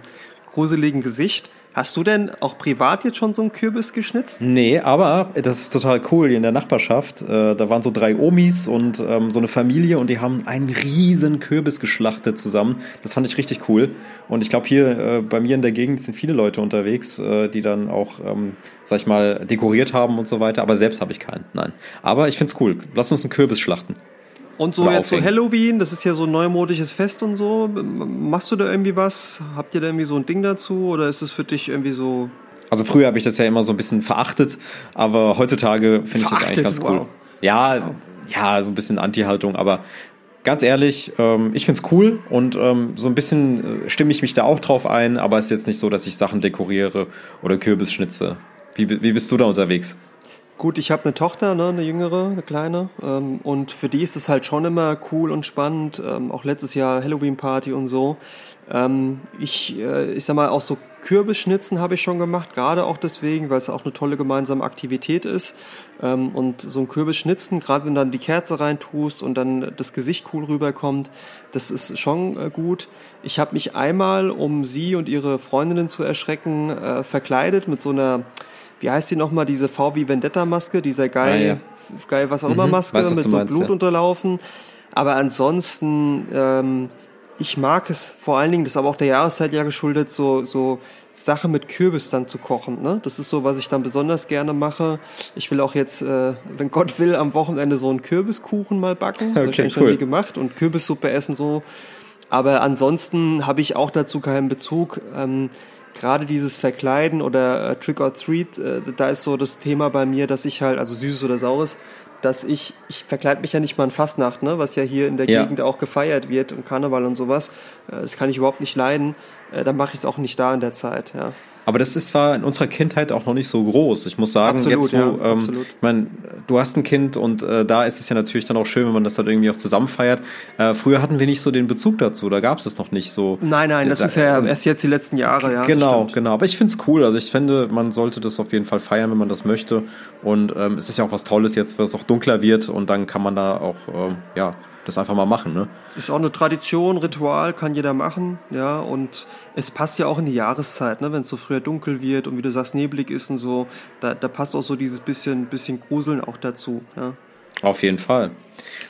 gruseligen Gesicht. Hast du denn auch privat jetzt schon so einen Kürbis geschnitzt? Nee, aber das ist total cool hier in der Nachbarschaft. Äh, da waren so drei Omis und ähm, so eine Familie und die haben einen riesen Kürbis geschlachtet zusammen. Das fand ich richtig cool. Und ich glaube, hier äh, bei mir in der Gegend sind viele Leute unterwegs, äh, die dann auch, ähm, sag ich mal, dekoriert haben und so weiter. Aber selbst habe ich keinen. Nein. Aber ich find's cool. Lass uns einen Kürbis schlachten. Und so jetzt so Halloween, das ist ja so ein neumodisches Fest und so. Machst du da irgendwie was? Habt ihr da irgendwie so ein Ding dazu oder ist es für dich irgendwie so? Also früher habe ich das ja immer so ein bisschen verachtet, aber heutzutage finde ich das eigentlich ganz cool. Wow. Ja, wow. ja, so ein bisschen Anti-Haltung, aber ganz ehrlich, ähm, ich find's cool und ähm, so ein bisschen äh, stimme ich mich da auch drauf ein, aber es ist jetzt nicht so, dass ich Sachen dekoriere oder Kürbis schnitze. Wie, wie bist du da unterwegs? Gut, ich habe eine Tochter, ne, eine jüngere, eine kleine, ähm, und für die ist es halt schon immer cool und spannend. Ähm, auch letztes Jahr Halloween-Party und so. Ähm, ich, äh, ich sag mal, auch so Kürbisschnitzen habe ich schon gemacht, gerade auch deswegen, weil es auch eine tolle gemeinsame Aktivität ist. Ähm, und so ein Kürbisschnitzen, gerade wenn du dann die Kerze reintust und dann das Gesicht cool rüberkommt, das ist schon äh, gut. Ich habe mich einmal, um sie und ihre Freundinnen zu erschrecken, äh, verkleidet mit so einer wie heißt die nochmal, diese VW Vendetta-Maske, dieser geil, ah, ja. geil was auch immer mhm. Maske weiß, mit so meinst, Blut ja. unterlaufen. Aber ansonsten, ähm, ich mag es vor allen Dingen, das ist aber auch der Jahreszeit ja geschuldet, so, so Sache mit Kürbis dann zu kochen. Ne? Das ist so, was ich dann besonders gerne mache. Ich will auch jetzt, äh, wenn Gott will, am Wochenende so einen Kürbiskuchen mal backen. Okay, das habe ich cool. schon nie gemacht und Kürbissuppe essen so. Aber ansonsten habe ich auch dazu keinen Bezug. Ähm, gerade dieses Verkleiden oder äh, Trick or Treat, äh, da ist so das Thema bei mir, dass ich halt, also süßes oder saures, dass ich, ich verkleide mich ja nicht mal in Fastnacht, ne, was ja hier in der ja. Gegend auch gefeiert wird und Karneval und sowas. Äh, das kann ich überhaupt nicht leiden. Äh, dann mache ich es auch nicht da in der Zeit, ja. Aber das ist zwar in unserer Kindheit auch noch nicht so groß. Ich muss sagen, Absolut, jetzt wo, ja, ähm, ich meine, du hast ein Kind und äh, da ist es ja natürlich dann auch schön, wenn man das dann irgendwie auch zusammen feiert. Äh, früher hatten wir nicht so den Bezug dazu, da gab es das noch nicht so. Nein, nein, das Da- ist ja erst jetzt die letzten Jahre, ja. das Genau, genau. Aber ich find's cool. Also ich finde, man sollte das auf jeden Fall feiern, wenn man das möchte. Und ähm, es ist ja auch was Tolles jetzt, wenn es auch dunkler wird und dann kann man da auch, ähm, ja, das einfach mal machen. Ne? Ist auch eine Tradition, Ritual, kann jeder machen, ja, und es passt ja auch in die Jahreszeit, ne, wenn es so früher dunkel wird und wie du sagst, neblig ist und so, da, da passt auch so dieses bisschen, bisschen Gruseln auch dazu, ja. Auf jeden Fall.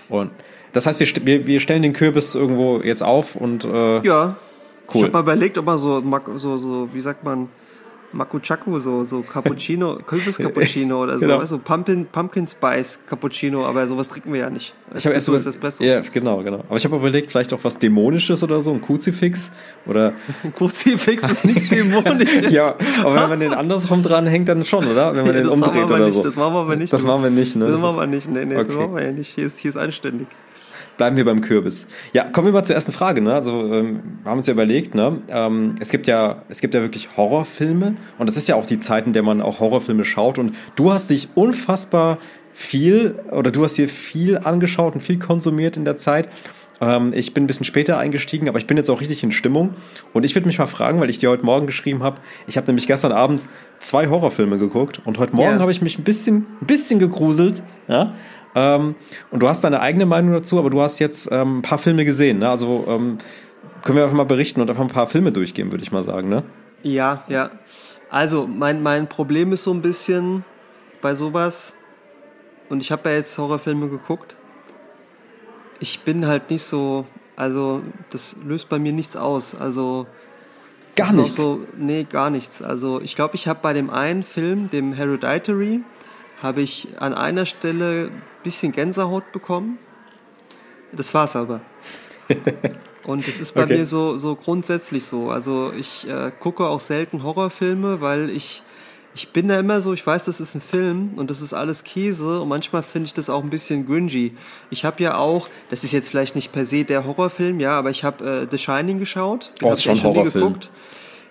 Und das heißt, wir, wir, wir stellen den Kürbis irgendwo jetzt auf und äh, Ja, Cool. ich habe mal überlegt, ob man so, so, so, wie sagt man, Makuchaku, so, so Cappuccino, Kürbis-Cappuccino oder so, Genau. weißt du, Pumpkin, Pumpkin Spice Cappuccino, aber sowas trinken wir ja nicht. ich habe erst so, ist Espresso. Ja, genau, genau. Aber ich habe überlegt, vielleicht auch was Dämonisches oder so, ein Kruzifix oder Ein Kruzifix ist nichts Dämonisches. ja, aber wenn man den andersrum dran hängt, dann schon, oder? Wenn man Ja, den das machen wir umdreht oder nicht, so. Das machen wir aber nicht. Das machen wir nicht, ne? Das, Das machen wir nicht. Nee, nee, das Okay. machen wir ja nicht. Hier ist, hier ist anständig. Bleiben wir beim Kürbis. Ja, kommen wir mal zur ersten Frage. Ne? Also ähm, wir haben uns ja überlegt, ne? ähm, es gibt ja, es gibt ja wirklich Horrorfilme und das ist ja auch die Zeit, in der man auch Horrorfilme schaut. Und du hast dich unfassbar viel oder du hast dir viel angeschaut und viel konsumiert in der Zeit. Ähm, ich bin ein bisschen später eingestiegen, aber ich bin jetzt auch richtig in Stimmung. Und ich würde mich mal fragen, weil ich dir heute Morgen geschrieben habe, ich habe nämlich gestern Abend zwei Horrorfilme geguckt und heute Morgen Ja. habe ich mich ein bisschen, ein bisschen gegruselt. Ja? Ähm, und du hast deine eigene Meinung dazu, aber du hast jetzt ähm, ein paar Filme gesehen. Ne? Also ähm, können wir einfach mal berichten und einfach ein paar Filme durchgehen, würde ich mal sagen. Ne? Ja, ja. Also, mein, mein Problem ist so ein bisschen bei sowas, und ich habe ja jetzt Horrorfilme geguckt, ich bin halt nicht so, also, das löst bei mir nichts aus. Also, Gar nichts. So, nee, gar nichts. Also, ich glaube, ich habe bei dem einen Film, dem Hereditary, habe ich an einer Stelle bisschen Gänsehaut bekommen. Das war's aber. Und es ist bei Okay. mir so, so grundsätzlich so. Also ich äh, gucke auch selten Horrorfilme, weil ich, ich bin da immer so, ich weiß, das ist ein Film und das ist alles Käse und manchmal finde ich das auch ein bisschen gringy. Ich habe ja auch, das ist jetzt vielleicht nicht per se der Horrorfilm, ja, aber ich habe äh, The Shining geschaut. Den Oh, ist schon Horrorfilm. geguckt.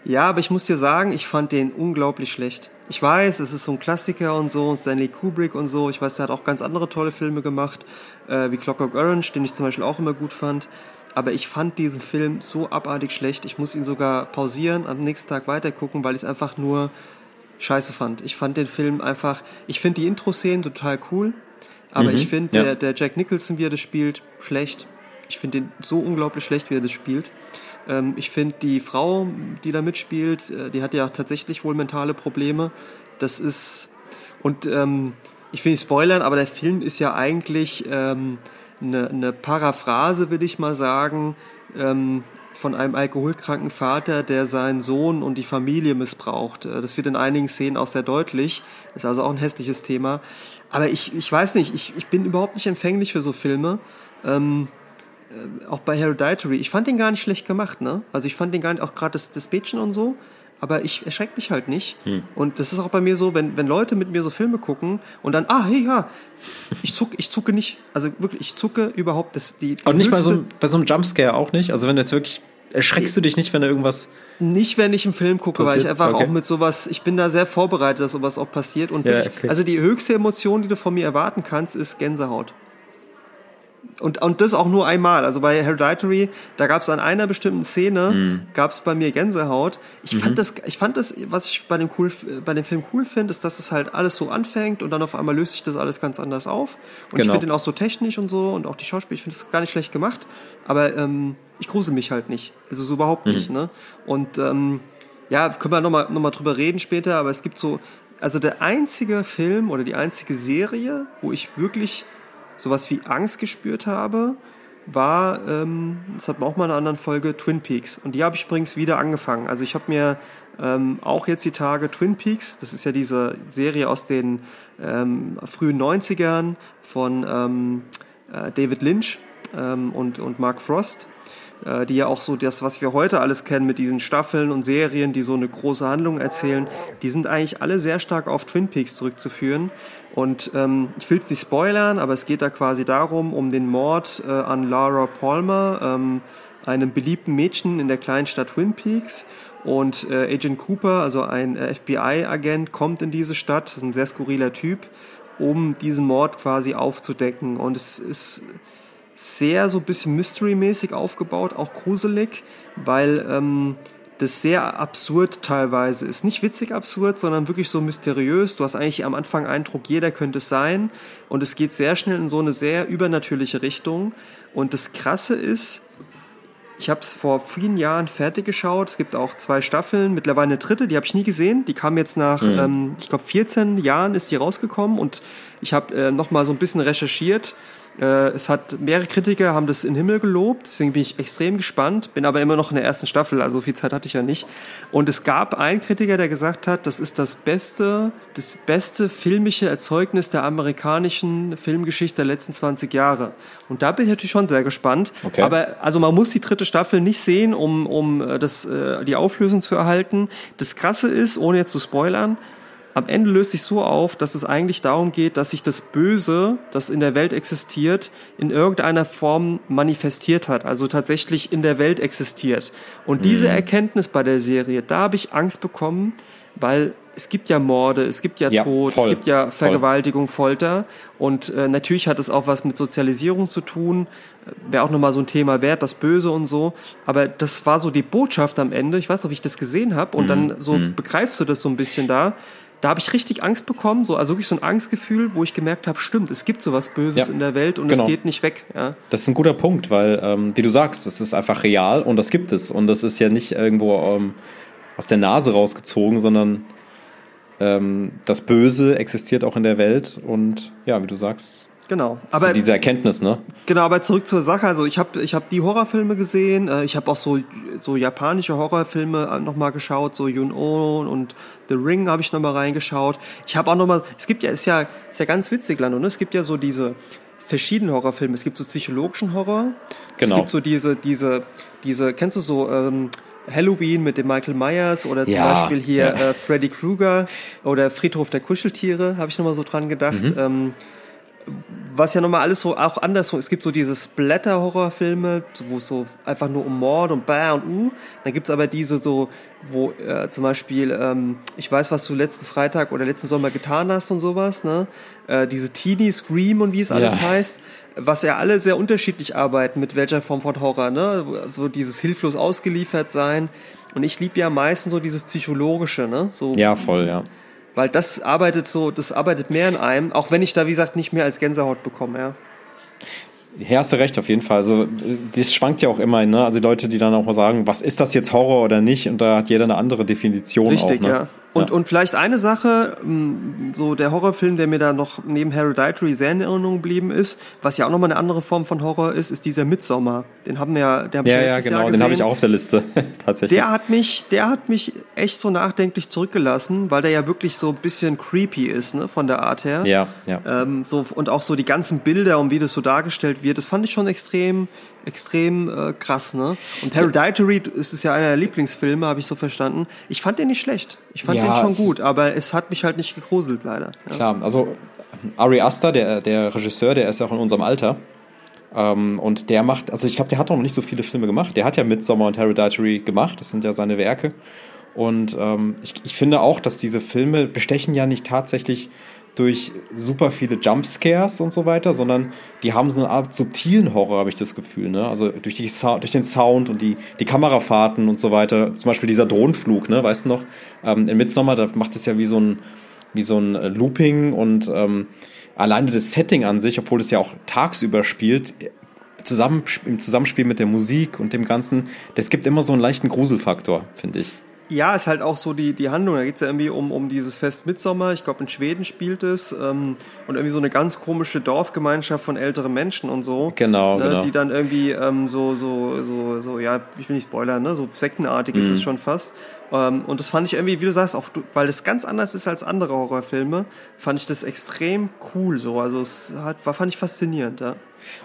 Ja, aber ich muss dir sagen, ich fand den unglaublich schlecht. Ich weiß, es ist so ein Klassiker und so, und Stanley Kubrick und so. Ich weiß, der hat auch ganz andere tolle Filme gemacht, äh, wie Clockwork Orange, den ich zum Beispiel auch immer gut fand. Aber ich fand diesen Film so abartig schlecht. Ich muss ihn sogar pausieren, am nächsten Tag weitergucken, weil ich es einfach nur scheiße fand. Ich fand den Film einfach, ich finde die Intro-Szenen total cool, aber Mhm, ich finde, ja. der, der Jack Nicholson, wie er das spielt, schlecht. Ich finde den so unglaublich schlecht, wie er das spielt. Ähm, ich finde die Frau, die da mitspielt, äh, die hat ja tatsächlich wohl mentale Probleme. Das ist, und ähm, ich will nicht spoilern, aber der Film ist ja eigentlich ähm, eine, eine Paraphrase, will ich mal sagen, ähm, von einem alkoholkranken Vater, der seinen Sohn und die Familie missbraucht. Äh, Das wird in einigen Szenen auch sehr deutlich. Ist also auch ein hässliches Thema. Aber ich, ich weiß nicht, ich, ich bin überhaupt nicht empfänglich für so Filme. Ähm, äh, auch bei Hereditary. Ich fand den gar nicht schlecht gemacht, ne? Also ich fand den gar nicht, auch gerade das, das Mädchen und so. Aber ich erschreckt mich halt nicht. Hm. Und das ist auch bei mir so, wenn, wenn Leute mit mir so Filme gucken und dann, ah, hey, ja, ich zucke, ich zucke nicht. Also wirklich, ich zucke überhaupt. Das, die, Und nicht bei so, bei so einem Jumpscare auch nicht? Also wenn du jetzt wirklich, erschreckst du dich nicht, wenn da irgendwas... Nicht, wenn ich einen Film gucke, weil ich Passiert? einfach Okay. auch mit sowas, ich bin da sehr vorbereitet, dass sowas auch passiert. Und Ja, wirklich, okay. also die höchste Emotion, die du von mir erwarten kannst, ist Gänsehaut. Und, und das auch nur einmal. Also bei Hereditary, da gab es an einer bestimmten Szene, Mhm. gab es bei mir Gänsehaut. Ich fand das, ich fand das, was ich bei dem, cool, bei dem Film cool finde, ist, dass es halt alles so anfängt und dann auf einmal löst sich das alles ganz anders auf. Und ich Genau. finde den auch so technisch und so und auch die Schauspieler, ich finde es gar nicht schlecht gemacht. Aber ähm, ich grusel mich halt nicht. Also so überhaupt nicht. Ne? Und ähm, ja, können wir nochmal noch mal drüber reden später, aber es gibt so, also der einzige Film oder die einzige Serie, wo ich wirklich sowas wie Angst gespürt habe, war, ähm, das hat man auch mal in einer anderen Folge, Twin Peaks. Und die habe ich übrigens wieder angefangen. Also ich habe mir ähm, auch jetzt die Tage Twin Peaks, das ist ja diese Serie aus den ähm, frühen 90ern von ähm, äh, David Lynch ähm, und, und Mark Frost. Äh, die ja auch so das, was wir heute alles kennen mit diesen Staffeln und Serien, die so eine große Handlung erzählen, die sind eigentlich alle sehr stark auf Twin Peaks zurückzuführen. Und ähm, ich will es nicht spoilern, aber es geht da quasi darum, um den Mord äh, an Laura Palmer, ähm, einem beliebten Mädchen in der kleinen Stadt Twin Peaks. Und äh, Agent Cooper, also ein äh, FBI-Agent, kommt in diese Stadt, ist ein sehr skurriler Typ, um diesen Mord quasi aufzudecken. Und es ist sehr so ein bisschen Mystery-mäßig aufgebaut, auch gruselig, weil ähm, das sehr absurd teilweise ist. Nicht witzig absurd, sondern wirklich so mysteriös. Du hast eigentlich am Anfang Eindruck, jeder könnte es sein. Und es geht sehr schnell in so eine sehr übernatürliche Richtung. Und das Krasse ist, ich habe es vor vielen Jahren fertig geschaut. Es gibt auch zwei Staffeln, mittlerweile eine dritte, die habe ich nie gesehen. Die kam jetzt nach, mhm. ähm, ich glaube, 14 Jahren ist die rausgekommen und ich habe äh, noch mal so ein bisschen recherchiert es hat mehrere Kritiker haben das in den Himmel gelobt, deswegen bin ich extrem gespannt, bin aber immer noch in der ersten Staffel, also viel Zeit hatte ich ja nicht. Und es gab einen Kritiker, der gesagt hat, das ist das beste, das beste filmische Erzeugnis der amerikanischen Filmgeschichte der letzten 20 Jahre. Und da bin ich natürlich schon sehr gespannt. Okay. Aber also man muss die dritte Staffel nicht sehen, um, um äh, das, äh, die Auflösung zu erhalten. Das Krasse ist, ohne jetzt zu spoilern, am Ende löst sich so auf, dass es eigentlich darum geht, dass sich das Böse, das in der Welt existiert, in irgendeiner Form manifestiert hat, also tatsächlich in der Welt existiert. Und mhm. diese Erkenntnis bei der Serie, da habe ich Angst bekommen, weil es gibt ja Morde, es gibt ja, ja Tod, voll, es gibt ja Vergewaltigung, voll. Folter und äh, natürlich hat es auch was mit Sozialisierung zu tun, wäre auch nochmal so ein Thema wert, das Böse und so, aber das war so die Botschaft am Ende, ich weiß noch, wie ich das gesehen habe und mhm. dann so mhm. begreifst du das so ein bisschen da, da habe ich richtig Angst bekommen, so also wirklich so ein Angstgefühl, wo ich gemerkt habe, stimmt, es gibt sowas Böses ja, in der Welt und genau. es geht nicht weg. Ja. Das ist ein guter Punkt, weil, ähm, wie du sagst, das ist einfach real und das gibt es und das ist ja nicht irgendwo ähm, aus der Nase rausgezogen, sondern ähm, das Böse existiert auch in der Welt und ja, wie du sagst, Genau. Aber so diese Erkenntnis, ne? Genau, aber zurück zur Sache. Also ich habe ich hab die Horrorfilme gesehen. Äh, ich habe auch so so japanische Horrorfilme äh, nochmal geschaut. So Yun-Oh und The Ring habe ich nochmal reingeschaut. Ich habe auch nochmal. Es gibt ja ist ja ist ja ganz witzig, Lando. Ne? Es gibt ja so diese verschiedenen Horrorfilme. Es gibt so psychologischen Horror. Genau. Es gibt so diese diese diese. Kennst du so? Ähm, Halloween mit dem Michael Myers oder zum ja, Beispiel hier ja. äh, Freddy Krueger oder Friedhof der Kuscheltiere, habe ich nochmal so dran gedacht. Mhm. Ähm, was ja nochmal alles so auch andersrum. Es gibt so diese Splatter-Horrorfilme, wo es so einfach nur um Mord und Bär und Uh. Dann gibt's aber diese so, wo äh, zum Beispiel, ähm, ich weiß, was du letzten Freitag oder letzten Sommer getan hast und sowas, ne? Äh, diese Teenie Scream und wie es alles ja. heißt. Was ja alle sehr unterschiedlich arbeiten, mit welcher Form von Horror, ne? So dieses hilflos ausgeliefert sein. Und ich liebe ja meistens so dieses Psychologische, ne? So, ja, voll, ja weil das arbeitet so, das arbeitet mehr in einem, auch wenn ich da, wie gesagt, nicht mehr als Gänsehaut bekomme, ja. Ja, hast du recht, auf jeden Fall. Also, das schwankt ja auch immer, ne? Also, die Leute, die dann auch mal sagen, was ist das jetzt Horror oder nicht? Und da hat jeder eine andere Definition. Richtig, auch, ne? ja. Und, ja. und vielleicht eine Sache, mm, so der Horrorfilm, der mir da noch neben Hereditary sehr in Erinnerung geblieben ist, was ja auch nochmal eine andere Form von Horror ist, ist dieser Midsommar. Den haben wir ja, der hab ja, ich ja, genau, Jahr gesehen. den habe ich auch auf der Liste, tatsächlich. Der hat mich, der hat mich echt so nachdenklich zurückgelassen, weil der ja wirklich so ein bisschen creepy ist, ne, von der Art her. Ja, ja. Ähm, so, und auch so die ganzen Bilder und wie das so dargestellt wird, das fand ich schon extrem, extrem äh, krass, ne? Und Hereditary ist es ja einer der Lieblingsfilme, habe ich so verstanden. Ich fand den nicht schlecht. Ich fand ja, den schon gut, aber es hat mich halt nicht gegruselt, leider. Ja. Klar, also Ari Aster, der, der Regisseur, der ist ja auch in unserem Alter. Ähm, und der macht, also ich glaube, der hat noch nicht so viele Filme gemacht. Der hat ja Midsommar und Hereditary gemacht, das sind ja seine Werke. Und ähm, ich, ich finde auch, dass diese Filme bestechen ja nicht tatsächlich durch super viele Jumpscares und so weiter, sondern die haben so eine Art subtilen Horror, habe ich das Gefühl. Ne? Also durch, die durch den Sound und die, die Kamerafahrten und so weiter. Zum Beispiel dieser Drohnenflug, ne? weißt du noch? Ähm, in Midsommar, da macht es ja wie so ein, wie so ein äh, Looping und ähm, alleine das Setting an sich, obwohl es ja auch tagsüber spielt, zusammen, im Zusammenspiel mit der Musik und dem Ganzen, das gibt immer so einen leichten Gruselfaktor, finde ich. Ja, ist halt auch so die, die Handlung. Da geht es ja irgendwie um, um dieses Fest Mitsommer. Ich glaube, in Schweden spielt es. Ähm, und irgendwie so eine ganz komische Dorfgemeinschaft von älteren Menschen und so. Genau, ne, genau. Die dann irgendwie ähm, so, so, so, so, ja, ich will nicht spoilern, ne? so sektenartig mhm. ist es mhm. schon fast. Ähm, und das fand ich irgendwie, wie du sagst, auch weil das ganz anders ist als andere Horrorfilme, fand ich das extrem cool so. Also es hat, war, fand ich faszinierend, ja.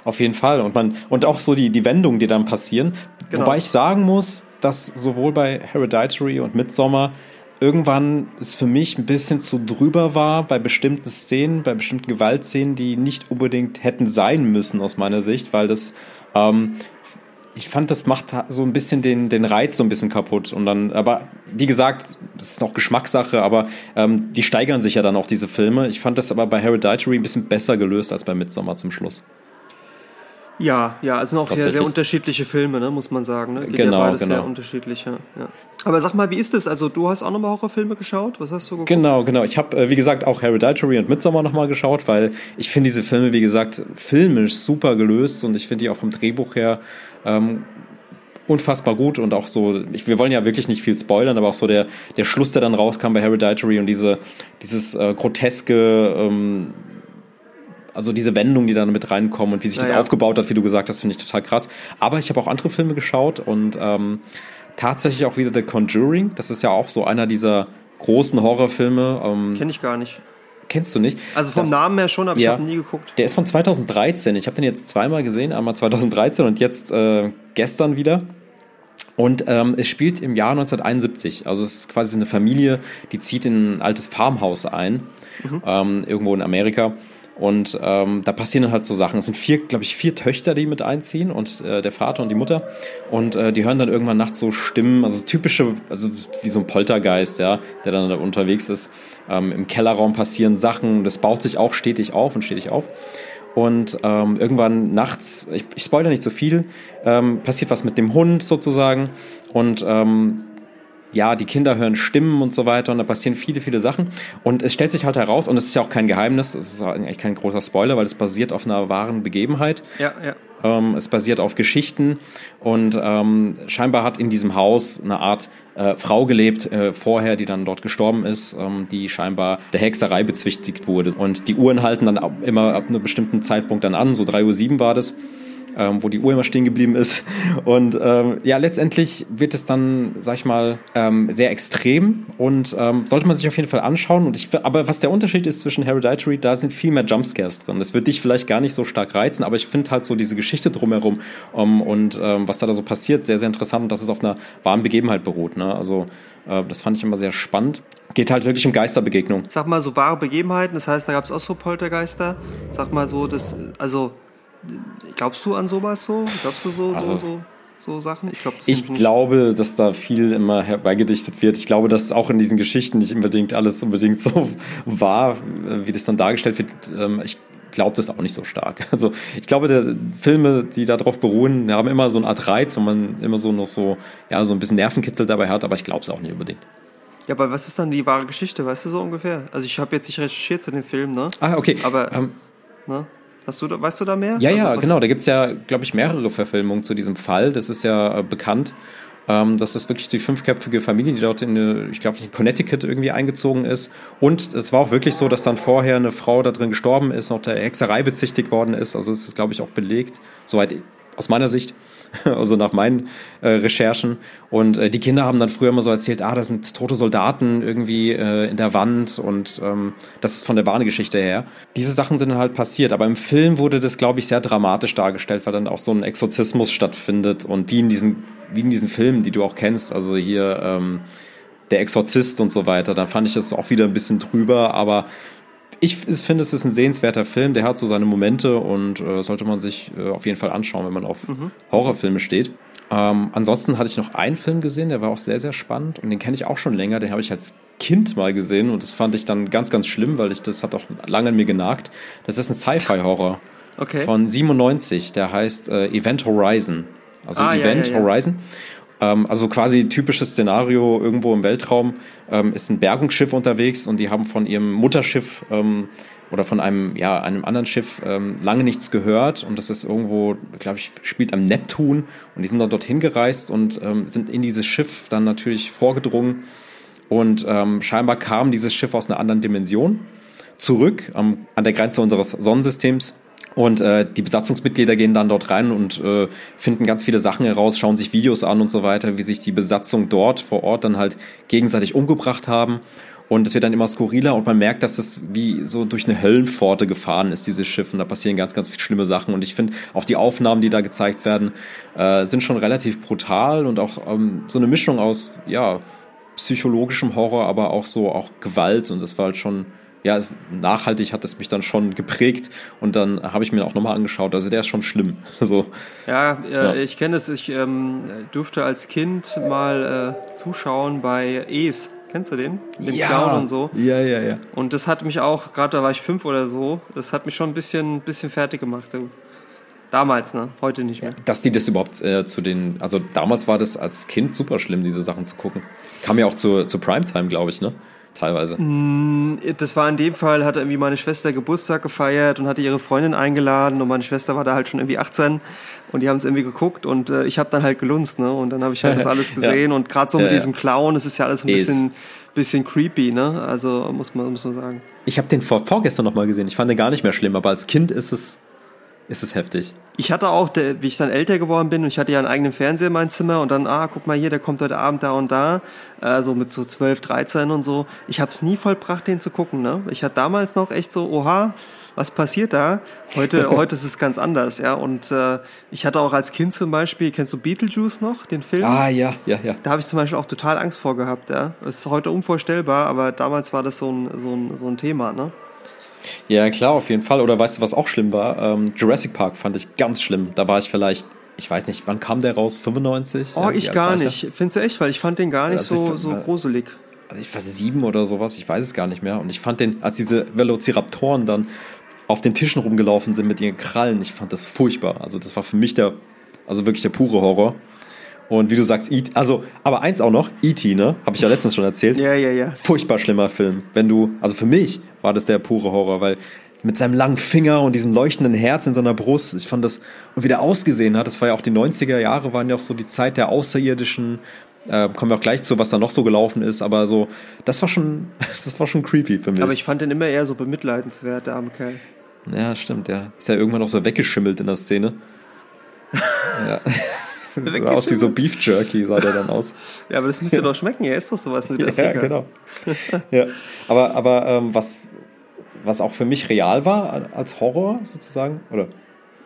Auf jeden Fall. Und man, und auch so die, die Wendungen, die dann passieren. Genau. Wobei ich sagen muss, dass sowohl bei Hereditary und Midsommar irgendwann es für mich ein bisschen zu drüber war bei bestimmten Szenen, bei bestimmten Gewaltszenen, die nicht unbedingt hätten sein müssen aus meiner Sicht, weil das ähm, ich fand, das macht so ein bisschen den, den Reiz so ein bisschen kaputt. Und dann, aber wie gesagt, das ist noch Geschmackssache, aber ähm, die steigern sich ja dann auch, diese Filme. Ich fand das aber bei Hereditary ein bisschen besser gelöst als bei Midsommar zum Schluss. Ja, ja, also noch sehr, sehr unterschiedliche Filme, ne, muss man sagen. Ne? Geht genau, ja beides genau. sehr unterschiedlich, ja, ja. Aber sag mal, wie ist das? Also du hast auch nochmal Horrorfilme geschaut? Was hast du geguckt? Genau, genau. Ich habe, äh, wie gesagt, auch Hereditary und Midsommar nochmal geschaut, weil ich finde diese Filme, wie gesagt, filmisch super gelöst und ich finde die auch vom Drehbuch her ähm, unfassbar gut und auch so, ich, wir wollen ja wirklich nicht viel spoilern, aber auch so der, der Schluss, der dann rauskam bei Hereditary und diese, dieses äh, groteske, ähm, also diese Wendungen, die da mit reinkommen und wie sich naja. das aufgebaut hat, wie du gesagt hast, finde ich total krass. Aber ich habe auch andere Filme geschaut und ähm, tatsächlich auch wieder The Conjuring. Das ist ja auch so einer dieser großen Horrorfilme. Ähm, Kenne ich gar nicht. Kennst du nicht? Also vom das, Namen her schon, aber ja, ich habe nie geguckt. Der ist von 2013. Ich habe den jetzt zweimal gesehen, einmal 2013 und jetzt äh, gestern wieder. Und ähm, es spielt im Jahr 1971. Also es ist quasi eine Familie, die zieht in ein altes Farmhaus ein, mhm. ähm, irgendwo in Amerika. Und ähm, da passieren dann halt so Sachen. Es sind vier, glaube ich, vier Töchter, die mit einziehen und äh, der Vater und die Mutter. Und äh, die hören dann irgendwann nachts so Stimmen, also typische, also wie so ein Poltergeist, ja, der dann da unterwegs ist. Ähm, Im Kellerraum passieren Sachen, das baut sich auch stetig auf und stetig auf. Und ähm, irgendwann nachts, ich, ich spoilere nicht so viel, ähm, passiert was mit dem Hund sozusagen. Und ähm, ja, die Kinder hören Stimmen und so weiter und da passieren viele, viele Sachen. Und es stellt sich halt heraus, und es ist ja auch kein Geheimnis, es ist eigentlich kein großer Spoiler, weil es basiert auf einer wahren Begebenheit. Ja, ja. Ähm, es basiert auf Geschichten und ähm, scheinbar hat in diesem Haus eine Art äh, Frau gelebt äh, vorher, die dann dort gestorben ist, ähm, die scheinbar der Hexerei bezwichtigt wurde. Und die Uhren halten dann immer ab einem bestimmten Zeitpunkt dann an, so 3.07 Uhr war das ähm, wo die Uhr immer stehen geblieben ist. Und ähm, ja, letztendlich wird es dann, sag ich mal, ähm, sehr extrem und ähm, sollte man sich auf jeden Fall anschauen. Und ich, aber was der Unterschied ist zwischen Hereditary, da sind viel mehr Jumpscares drin. Das wird dich vielleicht gar nicht so stark reizen, aber ich finde halt so diese Geschichte drumherum um, und ähm, was da, da so passiert, sehr, sehr interessant und dass es auf einer wahren Begebenheit beruht. Ne? Also äh, das fand ich immer sehr spannend. Geht halt wirklich um Geisterbegegnung. Sag mal, so wahre Begebenheiten, das heißt, da gab es auch so Poltergeister. Sag mal so, das, also Glaubst du an sowas so? Glaubst du so, also, so, so, so Sachen? Ich, glaub, ich glaube, dass da viel immer herbeigedichtet wird. Ich glaube, dass auch in diesen Geschichten nicht unbedingt alles unbedingt so war, wie das dann dargestellt wird. Ähm, ich glaube das auch nicht so stark. Also ich glaube, der Filme, die darauf beruhen, haben immer so eine Art Reiz, wo man immer so noch so, ja, so ein bisschen Nervenkitzel dabei hat, aber ich glaube es auch nicht unbedingt. Ja, aber was ist dann die wahre Geschichte, weißt du so ungefähr? Also ich habe jetzt nicht recherchiert zu dem Film, ne? Ah, okay. Aber, ähm, ne? Hast du, weißt du da mehr? Ja, ja, also, genau. Da gibt es ja, glaube ich, mehrere Verfilmungen zu diesem Fall. Das ist ja äh, bekannt. Ähm, das ist wirklich die fünfköpfige Familie, die dort in, ich glaube, in Connecticut irgendwie eingezogen ist. Und es war auch wirklich so, dass dann vorher eine Frau da drin gestorben ist, noch der Hexerei bezichtigt worden ist. Also es ist, glaube ich, auch belegt, soweit aus meiner Sicht. also nach meinen äh, Recherchen. Und äh, die Kinder haben dann früher immer so erzählt, ah, da sind tote Soldaten irgendwie äh, in der Wand und ähm, das ist von der Warnegeschichte her. Diese Sachen sind dann halt passiert, aber im Film wurde das, glaube ich, sehr dramatisch dargestellt, weil dann auch so ein Exorzismus stattfindet und wie in diesen, wie in diesen Filmen, die du auch kennst, also hier ähm, der Exorzist und so weiter, dann fand ich das auch wieder ein bisschen drüber, aber ich finde, es ist ein sehenswerter Film, der hat so seine Momente und äh, sollte man sich äh, auf jeden Fall anschauen, wenn man auf mhm. Horrorfilme steht. Ähm, ansonsten hatte ich noch einen Film gesehen, der war auch sehr, sehr spannend und den kenne ich auch schon länger. Den habe ich als Kind mal gesehen und das fand ich dann ganz, ganz schlimm, weil ich das hat auch lange an mir genagt. Das ist ein Sci-Fi-Horror okay. von 97, der heißt äh, Event Horizon. Also ah, Event ja, ja, ja. Horizon. Ähm, also quasi typisches Szenario irgendwo im Weltraum. Ähm, ist ein Bergungsschiff unterwegs und die haben von ihrem Mutterschiff ähm, oder von einem, ja, einem anderen Schiff ähm, lange nichts gehört. Und das ist irgendwo, glaube ich, spielt am Neptun. Und die sind dann dorthin gereist und ähm, sind in dieses Schiff dann natürlich vorgedrungen. Und ähm, scheinbar kam dieses Schiff aus einer anderen Dimension zurück an der Grenze unseres Sonnensystems und äh, die Besatzungsmitglieder gehen dann dort rein und äh, finden ganz viele Sachen heraus, schauen sich Videos an und so weiter, wie sich die Besatzung dort vor Ort dann halt gegenseitig umgebracht haben. Und es wird dann immer skurriler und man merkt, dass das wie so durch eine Höllenpforte gefahren ist, dieses Schiff. Und da passieren ganz, ganz schlimme Sachen. Und ich finde, auch die Aufnahmen, die da gezeigt werden, äh, sind schon relativ brutal und auch ähm, so eine Mischung aus, ja, psychologischem Horror, aber auch so auch Gewalt. Und das war halt schon, ja, nachhaltig hat es mich dann schon geprägt. Und dann habe ich mir auch nochmal angeschaut. Also der ist schon schlimm. so. Ja, äh, ja. ich kenne es. Ich ähm, durfte als Kind mal äh, zuschauen bei Es Kennst du den? Den ja. Clown und so. Ja, ja, ja. Und das hat mich auch, gerade da war ich fünf oder so, das hat mich schon ein bisschen, bisschen fertig gemacht. Damals, ne? Heute nicht mehr. Dass die das überhaupt äh, zu den, also damals war das als Kind super schlimm, diese Sachen zu gucken. Kam ja auch zu, zu Primetime, glaube ich, ne? Teilweise. Mm, das war in dem Fall, hatte irgendwie meine Schwester Geburtstag gefeiert und hatte ihre Freundin eingeladen und meine Schwester war da halt schon irgendwie 18 und die haben es irgendwie geguckt und äh, ich habe dann halt gelunzt, ne? Und dann habe ich halt das alles gesehen ja. und gerade so mit ja, diesem Clown, das ist ja alles ein bisschen, bisschen creepy, ne? Also muss man, muss man sagen. Ich habe den vor, vorgestern nochmal gesehen. Ich fand den gar nicht mehr schlimm, aber als Kind ist es ist es heftig. Ich hatte auch, wie ich dann älter geworden bin und ich hatte ja einen eigenen Fernseher in meinem Zimmer und dann, ah, guck mal hier, der kommt heute Abend da und da, äh, so mit so 12, 13 und so. Ich habe es nie vollbracht, den zu gucken. Ne? Ich hatte damals noch echt so, oha, was passiert da? Heute, heute ist es ganz anders, ja. Und äh, ich hatte auch als Kind zum Beispiel, kennst du Beetlejuice noch, den Film? Ah, ja, ja, ja. Da habe ich zum Beispiel auch total Angst vor gehabt, ja. Das ist heute unvorstellbar, aber damals war das so ein, so ein, so ein Thema, ne? Ja, klar, auf jeden Fall. Oder weißt du, was auch schlimm war? Ähm, Jurassic Park fand ich ganz schlimm. Da war ich vielleicht, ich weiß nicht, wann kam der raus? 95? Oh, ja, ich gar nicht. Findest du echt? Weil ich fand den gar nicht also so, so gruselig. Also ich war sieben oder sowas, ich weiß es gar nicht mehr. Und ich fand den, als diese Velociraptoren dann auf den Tischen rumgelaufen sind mit ihren Krallen, ich fand das furchtbar. Also das war für mich der, also wirklich der pure Horror. Und wie du sagst, E.T., also, aber eins auch noch, E.T., ne? Habe ich ja letztens schon erzählt. Ja, ja, ja. Furchtbar schlimmer Film. Wenn du, also für mich war das der pure Horror, weil mit seinem langen Finger und diesem leuchtenden Herz in seiner Brust, ich fand das, und wie der ausgesehen hat, das war ja auch die 90er Jahre, waren ja auch so die Zeit der Außerirdischen, äh, kommen wir auch gleich zu, was da noch so gelaufen ist, aber so, das war schon, das war schon creepy für mich. Aber ich fand den immer eher so bemitleidenswert, der arme Kerl. Ja, stimmt, ja. Ist ja irgendwann auch so weggeschimmelt in der Szene. ja. Das sah aus wie so Beef Jerky, sah der dann aus. ja, aber das müsste doch schmecken, er ist doch sowas in Ja, genau. ja. Aber, aber ähm, was, was auch für mich real war als Horror sozusagen, oder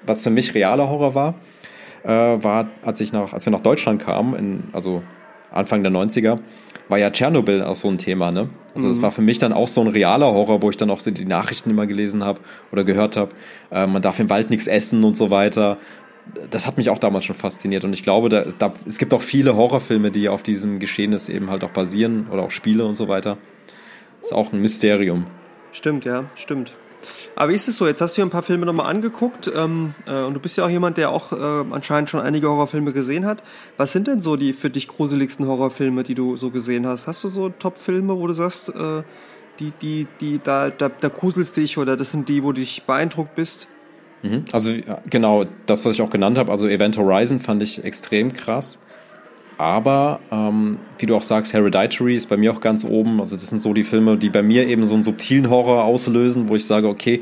was für mich realer Horror war, äh, war, als, ich nach, als wir nach Deutschland kamen, in, also Anfang der 90er, war ja Tschernobyl auch so ein Thema, ne? Also mhm. das war für mich dann auch so ein realer Horror, wo ich dann auch so die Nachrichten immer gelesen habe oder gehört habe. Äh, man darf im Wald nichts essen und so weiter das hat mich auch damals schon fasziniert und ich glaube, da, da, es gibt auch viele Horrorfilme, die auf diesem Geschehnis eben halt auch basieren oder auch Spiele und so weiter. Ist auch ein Mysterium. Stimmt, ja, stimmt. Aber wie ist es so? Jetzt hast du ja ein paar Filme nochmal angeguckt ähm, äh, und du bist ja auch jemand, der auch äh, anscheinend schon einige Horrorfilme gesehen hat. Was sind denn so die für dich gruseligsten Horrorfilme, die du so gesehen hast? Hast du so Top-Filme, wo du sagst, äh, die, die, die, da, da, da gruselst dich oder das sind die, wo du dich beeindruckt bist? Mhm. Also genau, das, was ich auch genannt habe, also Event Horizon fand ich extrem krass. Aber ähm, wie du auch sagst, Hereditary ist bei mir auch ganz oben. Also das sind so die Filme, die bei mir eben so einen subtilen Horror auslösen, wo ich sage, okay,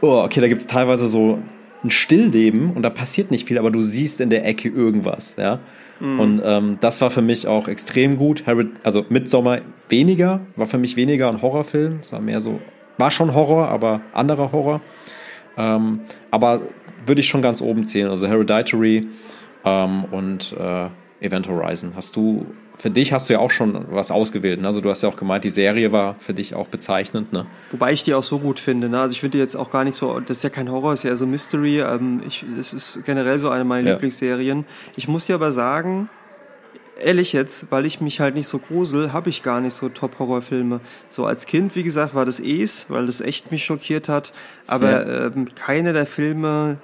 oh, okay, da gibt es teilweise so ein Stillleben und da passiert nicht viel, aber du siehst in der Ecke irgendwas, ja. Mhm. Und ähm, das war für mich auch extrem gut. Hered also Midsommar weniger, war für mich weniger ein Horrorfilm. Es war mehr so, war schon Horror, aber anderer Horror. Ähm, aber würde ich schon ganz oben zählen. Also Hereditary ähm, und äh, Event Horizon. Hast du, für dich hast du ja auch schon was ausgewählt. Ne? Also du hast ja auch gemeint, die Serie war für dich auch bezeichnend. Ne? Wobei ich die auch so gut finde. Ne? Also ich finde die jetzt auch gar nicht so, das ist ja kein Horror, ist ja so Mystery. Ähm, ich, das ist generell so eine meiner ja. Lieblingsserien. Ich muss dir aber sagen, ehrlich jetzt, weil ich mich halt nicht so grusel, habe ich gar nicht so Top-Horrorfilme. So als Kind, wie gesagt, war das Es, weil das echt mich schockiert hat. Aber ja. ähm, keine der Filme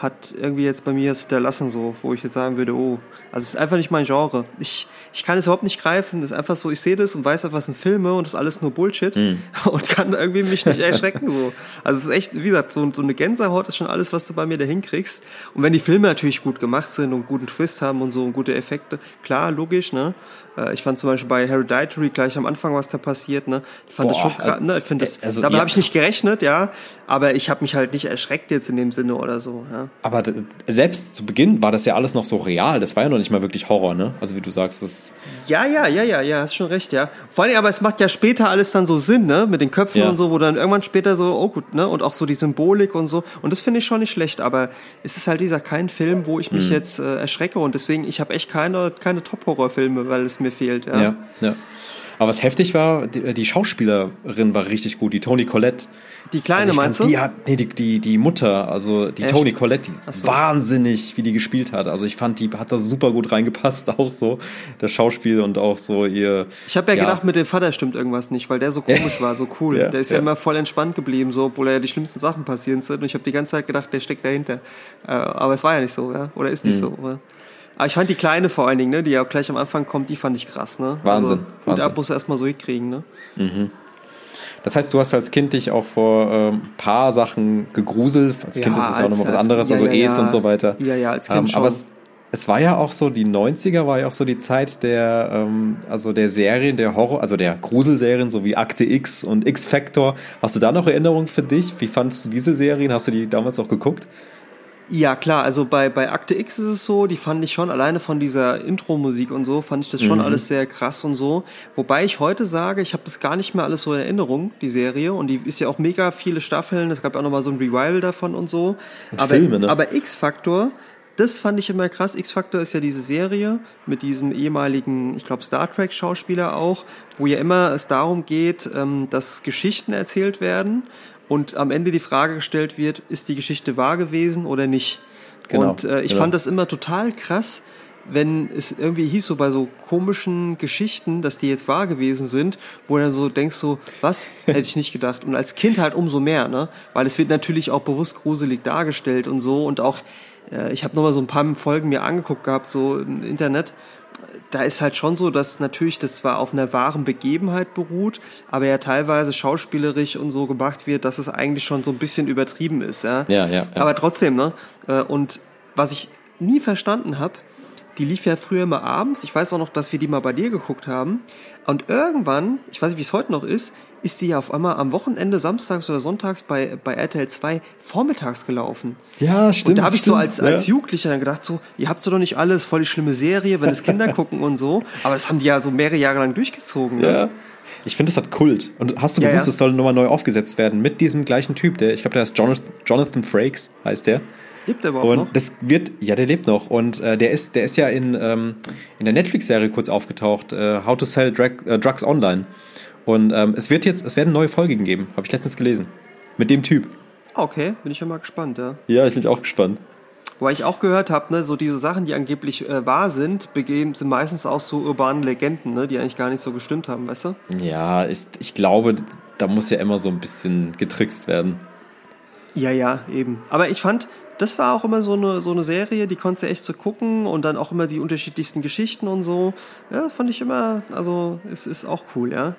hat irgendwie jetzt bei mir das hinterlassen, so, wo ich jetzt sagen würde, oh, also es ist einfach nicht mein Genre. Ich, ich kann es überhaupt nicht greifen. Das ist einfach so, ich sehe das und weiß einfach, was sind Filme und das ist alles nur Bullshit mhm. und kann irgendwie mich nicht erschrecken. so. Also es ist echt, wie gesagt, so, so eine Gänsehaut ist schon alles, was du bei mir da hinkriegst. Und wenn die Filme natürlich gut gemacht sind und guten Twist haben und so und gute Effekte, klar, logisch, ne? Äh, ich fand zum Beispiel bei Hereditary gleich am Anfang, was da passiert, ne? Ich fand Boah, das schon krass, ne? Ich finde das, also, damit ja. habe ich nicht gerechnet, ja, aber ich habe mich halt nicht erschreckt jetzt in dem Sinne oder so, ja. Aber selbst zu Beginn war das ja alles noch so real. Das war ja noch nicht mal wirklich Horror, ne? Also wie du sagst, das. Ja, ja, ja, ja, ja, hast schon recht, ja. Vor allem, aber es macht ja später alles dann so Sinn, ne? Mit den Köpfen ja. und so, wo dann irgendwann später so, oh gut, ne? Und auch so die Symbolik und so. Und das finde ich schon nicht schlecht, aber es ist halt dieser kein Film, wo ich mich hm. jetzt äh, erschrecke und deswegen, ich habe echt keine, keine Top-Horror-Filme, weil es mir fehlt, ja. Ja, ja. Aber was heftig war, die, die, Schauspielerin war richtig gut, die Toni Collette. Die kleine also meinst fand, du? Die hat, nee, die, die, die Mutter, also die Echt? Toni Collette, die so. wahnsinnig, wie die gespielt hat. Also ich fand, die hat da super gut reingepasst, auch so das Schauspiel und auch so ihr. Ich habe ja, ja, gedacht, mit dem Vater stimmt irgendwas nicht, weil der so komisch war, so cool. ja, der ist ja, ja, immer voll entspannt geblieben, so, obwohl er ja die schlimmsten Sachen passieren sind. Und ich habe die ganze Zeit gedacht, der steckt dahinter. Äh, aber es war ja nicht so, ja? Oder ist nicht mhm. so. Oder? Aber ich fand die Kleine vor allen Dingen, ne, die ja gleich am Anfang kommt, die fand ich krass. Ne? Wahnsinn. Also, und da muss er erstmal so hinkriegen. Ne? Mhm. Das heißt, du hast als Kind dich auch vor ein ähm, paar Sachen gegruselt. Als ja, Kind ist es ja auch nochmal was anderes, ja, also ja, Es und so weiter. Ja, ja, als Kind ähm, schon. Aber es, es war ja auch so, die 90er war ja auch so die Zeit der, ähm, also der Serien, der Horror, also der Gruselserien, so wie Akte X und X-Factor. Hast du da noch Erinnerungen für dich? Wie fandest du diese Serien? Hast du die damals auch geguckt? Ja, klar, also bei, bei Akte X ist es so, die fand ich schon, alleine von dieser Intro-Musik und so, fand ich das schon mhm. alles sehr krass und so. Wobei ich heute sage, ich habe das gar nicht mehr alles so in Erinnerung, die Serie. Und die ist ja auch mega viele Staffeln, es gab ja auch nochmal so ein Revival davon und so. Und aber Filme, ne? aber X-Factor, das fand ich immer krass. X-Factor ist ja diese Serie mit diesem ehemaligen, ich glaube, Star Trek-Schauspieler auch, wo ja immer es darum geht, ähm, dass Geschichten erzählt werden und am Ende die Frage gestellt wird, ist die Geschichte wahr gewesen oder nicht? Genau, und äh, ich genau. fand das immer total krass, wenn es irgendwie hieß so bei so komischen Geschichten, dass die jetzt wahr gewesen sind, wo du dann so denkst so, was? Hätte ich nicht gedacht. Und als Kind halt umso mehr, ne? Weil es wird natürlich auch bewusst gruselig dargestellt und so und auch, äh, ich habe nochmal so ein paar Folgen mir angeguckt gehabt, so im Internet da ist halt schon so, dass natürlich das zwar auf einer wahren Begebenheit beruht, aber ja teilweise schauspielerisch und so gemacht wird, dass es eigentlich schon so ein bisschen übertrieben ist. Ja, ja, ja. ja. Aber trotzdem, ne? Äh, und was ich nie verstanden habe, die lief ja früher immer abends. Ich weiß auch noch, dass wir die mal bei dir geguckt haben. Und irgendwann, ich weiß nicht, wie es heute noch ist, ist die ja auf einmal am Wochenende, samstags oder sonntags bei, bei RTL 2 vormittags gelaufen. Ja, stimmt. Und da habe ich so als, als Jugendlicher dann gedacht, so, ihr habt so doch nicht alles, voll die schlimme Serie, wenn es Kinder gucken und so. Aber das haben die ja so mehrere Jahre lang durchgezogen. Ne? Ja. Ich finde, das hat Kult. Und hast du gewusst, es ja. soll nochmal neu aufgesetzt werden mit diesem gleichen Typ, der, ich glaube, der ist Jonathan, Jonathan Frakes, heißt der. Lebt der überhaupt und noch? das wird, ja, der lebt noch. Und äh, der ist, der ist ja in, ähm, in der Netflix-Serie kurz aufgetaucht, äh, How to Sell Drug, äh, Drugs Online. Und ähm, es wird jetzt, es werden neue Folgen geben, habe ich letztens gelesen. Mit dem Typ. Okay, bin ich schon mal gespannt, ja. Ja, ich bin auch gespannt. Wobei ich auch gehört habe, ne, so diese Sachen, die angeblich äh, wahr sind, begeben, sind meistens auch so urbanen Legenden, ne, die eigentlich gar nicht so gestimmt haben, weißt du? Ja, ich, ich glaube, da muss ja immer so ein bisschen getrickst werden. Ja, ja, eben. Aber ich fand, das war auch immer so eine, so eine Serie, die konntest du echt so gucken und dann auch immer die unterschiedlichsten Geschichten und so. Ja, fand ich immer, also es ist auch cool, ja.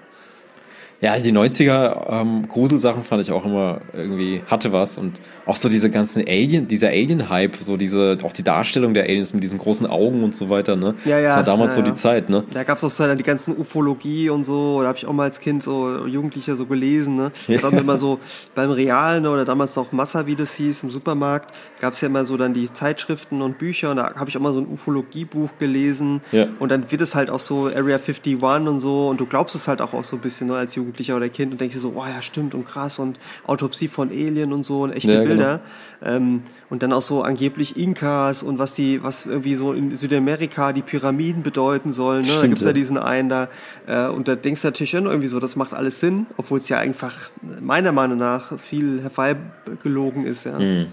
Ja, die 90er ähm, Gruselsachen fand ich auch immer irgendwie, hatte was. Und auch so diese ganzen Alien, dieser Alien-Hype, so diese, auch die Darstellung der Aliens mit diesen großen Augen und so weiter, ne? Ja, ja. Das war damals ja, so die Zeit, ne? Da gab's auch so dann die ganzen Ufologie und so, da habe ich auch mal als Kind so Jugendlicher so gelesen, ne? Da haben wir immer so beim Realen oder damals noch Massa, wie das hieß, im Supermarkt, gab's ja immer so dann die Zeitschriften und Bücher und da habe ich auch mal so ein Ufologie-Buch gelesen. Ja. Und dann wird es halt auch so Area 51 und so und du glaubst es halt auch, auch so ein bisschen, ne, als Jugendlicher. Jugendlicher oder Kind und denkst dir so, oh ja, stimmt und krass und Autopsie von Alien und so und echte ja, Bilder. Genau. Ähm, und dann auch so angeblich Inkas und was die, was irgendwie so in Südamerika die Pyramiden bedeuten sollen. Ne? Stimmt, da gibt's ja. ja diesen einen da. Äh, und da denkst du natürlich schon irgendwie so, das macht alles Sinn, obwohl es ja einfach meiner Meinung nach viel herbeigelogen ist. Ja. Mhm.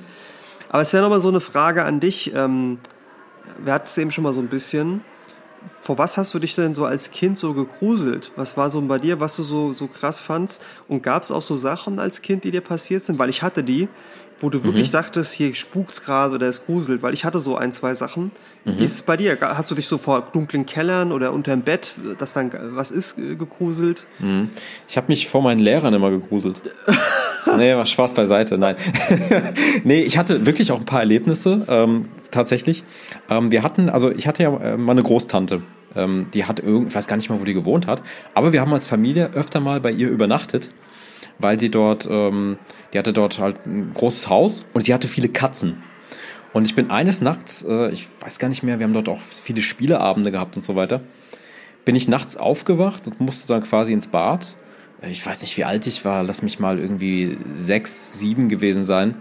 Aber es wäre nochmal so eine Frage an dich. Ähm, wir hatten es eben schon mal so ein bisschen vor was hast du dich denn so als Kind so gegruselt? Was war so bei dir, was du so, so krass fandst? Und gab es auch so Sachen als Kind, die dir passiert sind? Weil ich hatte die, wo du wirklich mhm. dachtest, hier spukt's gerade oder es gruselt, weil ich hatte so ein, zwei Sachen. Mhm. Wie ist es bei dir? Hast du dich so vor dunklen Kellern oder unterm Bett, dass dann was ist, äh, gegruselt? Mhm. Ich habe mich vor meinen Lehrern immer gegruselt. nee, war Spaß beiseite, nein. nee, ich hatte wirklich auch ein paar Erlebnisse, ähm, tatsächlich. Ähm, wir hatten, also ich hatte ja äh, mal eine Großtante. Ähm, die hat irgendwie, ich weiß gar nicht mal, wo die gewohnt hat, aber wir haben als Familie öfter mal bei ihr übernachtet weil sie dort, ähm, die hatte dort halt ein großes Haus und sie hatte viele Katzen. Und ich bin eines Nachts, äh, ich weiß gar nicht mehr, wir haben dort auch viele Spieleabende gehabt und so weiter, bin ich nachts aufgewacht und musste dann quasi ins Bad. Äh, ich weiß nicht, wie alt ich war, lass mich mal irgendwie sechs, sieben gewesen sein.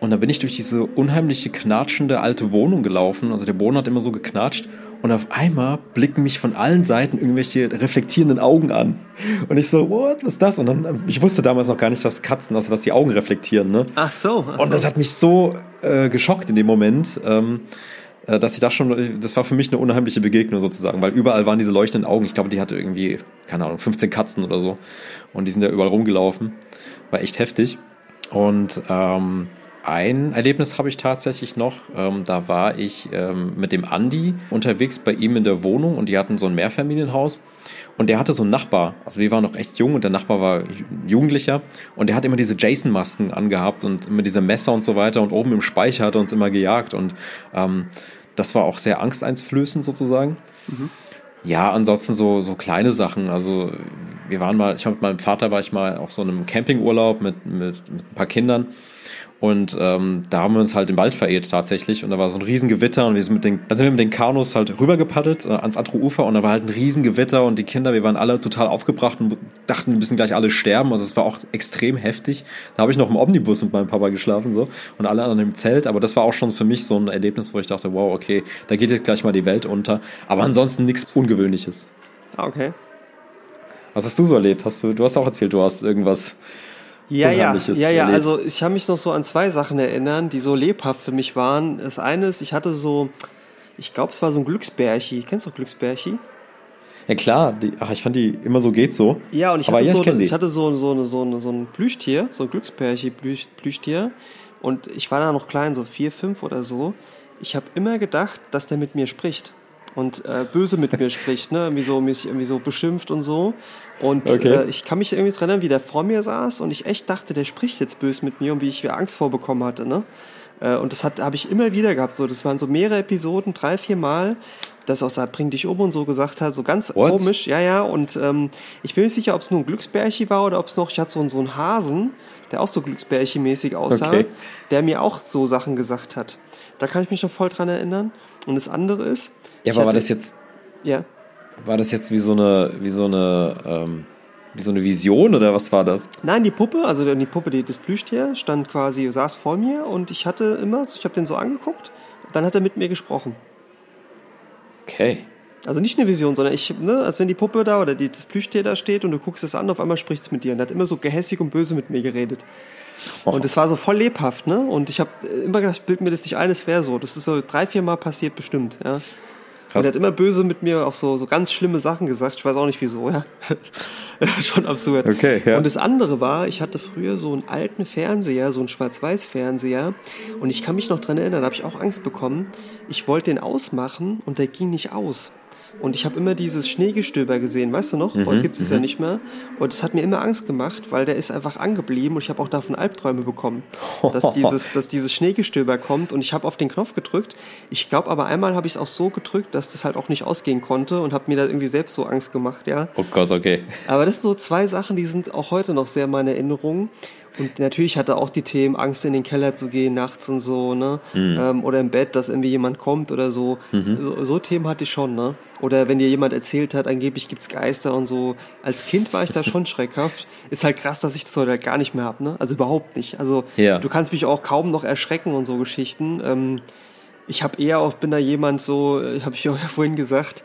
Und dann bin ich durch diese unheimliche, knatschende alte Wohnung gelaufen. Also der Boden hat immer so geknatscht. Und auf einmal blicken mich von allen Seiten irgendwelche reflektierenden Augen an. Und ich so, what, was ist das? Und dann, ich wusste damals noch gar nicht, dass Katzen, also dass die Augen reflektieren, ne? Ach so. Ach Und das hat mich so äh, geschockt in dem Moment, ähm, äh, dass ich da schon, das war für mich eine unheimliche Begegnung sozusagen, weil überall waren diese leuchtenden Augen. Ich glaube, die hatte irgendwie, keine Ahnung, 15 Katzen oder so. Und die sind ja überall rumgelaufen. War echt heftig. Und ähm, ein Erlebnis habe ich tatsächlich noch. Ähm, da war ich ähm, mit dem Andi unterwegs bei ihm in der Wohnung und die hatten so ein Mehrfamilienhaus. Und der hatte so einen Nachbar. Also wir waren noch echt jung und der Nachbar war Jugendlicher. Und der hat immer diese Jason-Masken angehabt und immer diese Messer und so weiter. Und oben im Speicher hat er uns immer gejagt. Und ähm, das war auch sehr angsteinflößend sozusagen. Mhm. Ja, ansonsten so, so kleine Sachen. Also wir waren mal, ich habe mit meinem Vater war ich mal auf so einem Campingurlaub mit, mit, mit ein paar Kindern. Und ähm, da haben wir uns halt im Wald verirrt tatsächlich. Und da war so ein Riesengewitter und wir sind mit den, da sind wir mit den Kanus halt rübergepaddelt äh, ans andere Ufer und da war halt ein Riesengewitter und die Kinder, wir waren alle total aufgebracht und dachten, wir müssen gleich alle sterben. Also es war auch extrem heftig. Da habe ich noch im Omnibus mit meinem Papa geschlafen so und alle anderen im Zelt. Aber das war auch schon für mich so ein Erlebnis, wo ich dachte, wow, okay, da geht jetzt gleich mal die Welt unter. Aber ansonsten nichts Ungewöhnliches. Ah, okay. Was hast du so erlebt? Hast du, du hast auch erzählt, du hast irgendwas ja, ja, ja, ja. Also ich kann mich noch so an zwei Sachen erinnern, die so lebhaft für mich waren. Das eine ist, ich hatte so, ich glaube, es war so ein Glücksbärchi. Kennst du Glücksbärchi? Ja klar, die, ach, ich fand die immer so geht so. Ja, und ich hatte, ja, so, ich, ich hatte so, so, so, so ein Plüschtier, so ein Glücksbärchi Plüsch, Plüschtier. Und ich war da noch klein, so vier, fünf oder so. Ich habe immer gedacht, dass der mit mir spricht und äh, böse mit mir spricht, ne? Irgendwie so, mich irgendwie so beschimpft und so. Und okay. äh, ich kann mich irgendwie erinnern, wie der vor mir saß und ich echt dachte, der spricht jetzt böse mit mir und wie ich mir Angst vorbekommen hatte, ne? Äh, und das hat habe ich immer wieder gehabt. So, das waren so mehrere Episoden, drei, vier Mal, dass auch sagt, bring dich um und so gesagt hat, so ganz What? komisch, ja, ja. Und ähm, ich bin mir nicht sicher, ob es nur ein Glücksbärchi war oder ob es noch, ich hatte so, so einen Hasen, der auch so Glücksbärchi-mäßig aussah, okay. der mir auch so Sachen gesagt hat. Da kann ich mich noch voll dran erinnern. Und das andere ist. Ja, aber hatte, war das jetzt. Ja. War das jetzt wie so eine, wie so eine, ähm, wie so eine Vision oder was war das? Nein, die Puppe, also die Puppe, die, das Plüschtier, stand quasi, saß vor mir und ich hatte immer, ich habe den so angeguckt, dann hat er mit mir gesprochen. Okay. Also nicht eine Vision, sondern ich, ne, als wenn die Puppe da oder die, das Plüschtier da steht und du guckst es an, auf einmal spricht es mit dir. Und er hat immer so gehässig und böse mit mir geredet. Und es war so voll lebhaft, ne? Und ich habe immer gedacht, ich bild mir das nicht ein, es wäre so. Das ist so drei, vier Mal passiert bestimmt, ja. Krass. Und er hat immer böse mit mir auch so, so ganz schlimme Sachen gesagt. Ich weiß auch nicht wieso, ja. Schon absurd. Okay, ja. Und das andere war, ich hatte früher so einen alten Fernseher, so einen Schwarz-Weiß-Fernseher. Und ich kann mich noch dran erinnern, da habe ich auch Angst bekommen. Ich wollte den ausmachen und der ging nicht aus. Und ich habe immer dieses Schneegestöber gesehen, weißt du noch? Mhm, Heute gibt es ja mhm. nicht mehr. Und es hat mir immer Angst gemacht, weil der ist einfach angeblieben und ich habe auch davon Albträume bekommen, dass dieses, dass dieses Schneegestöber kommt. Und ich habe auf den Knopf gedrückt. Ich glaube aber einmal habe ich es auch so gedrückt, dass das halt auch nicht ausgehen konnte und habe mir da irgendwie selbst so Angst gemacht, ja. Oh Gott, okay. Aber das sind so zwei Sachen, die sind auch heute noch sehr meine Erinnerungen. Und natürlich hatte auch die Themen, Angst in den Keller zu gehen nachts und so, ne? Mhm. Ähm, oder im Bett, dass irgendwie jemand kommt oder so. Mhm. so. so. Themen hatte ich schon, ne? Oder wenn dir jemand erzählt hat, angeblich gibt's Geister und so. Als Kind war ich da schon schreckhaft. Ist halt krass, dass ich das heute halt gar nicht mehr hab, ne? Also überhaupt nicht. Also ja. du kannst mich auch kaum noch erschrecken und so Geschichten. Ähm, ich habe eher auch, bin da jemand so, äh, habe ich auch ja vorhin gesagt,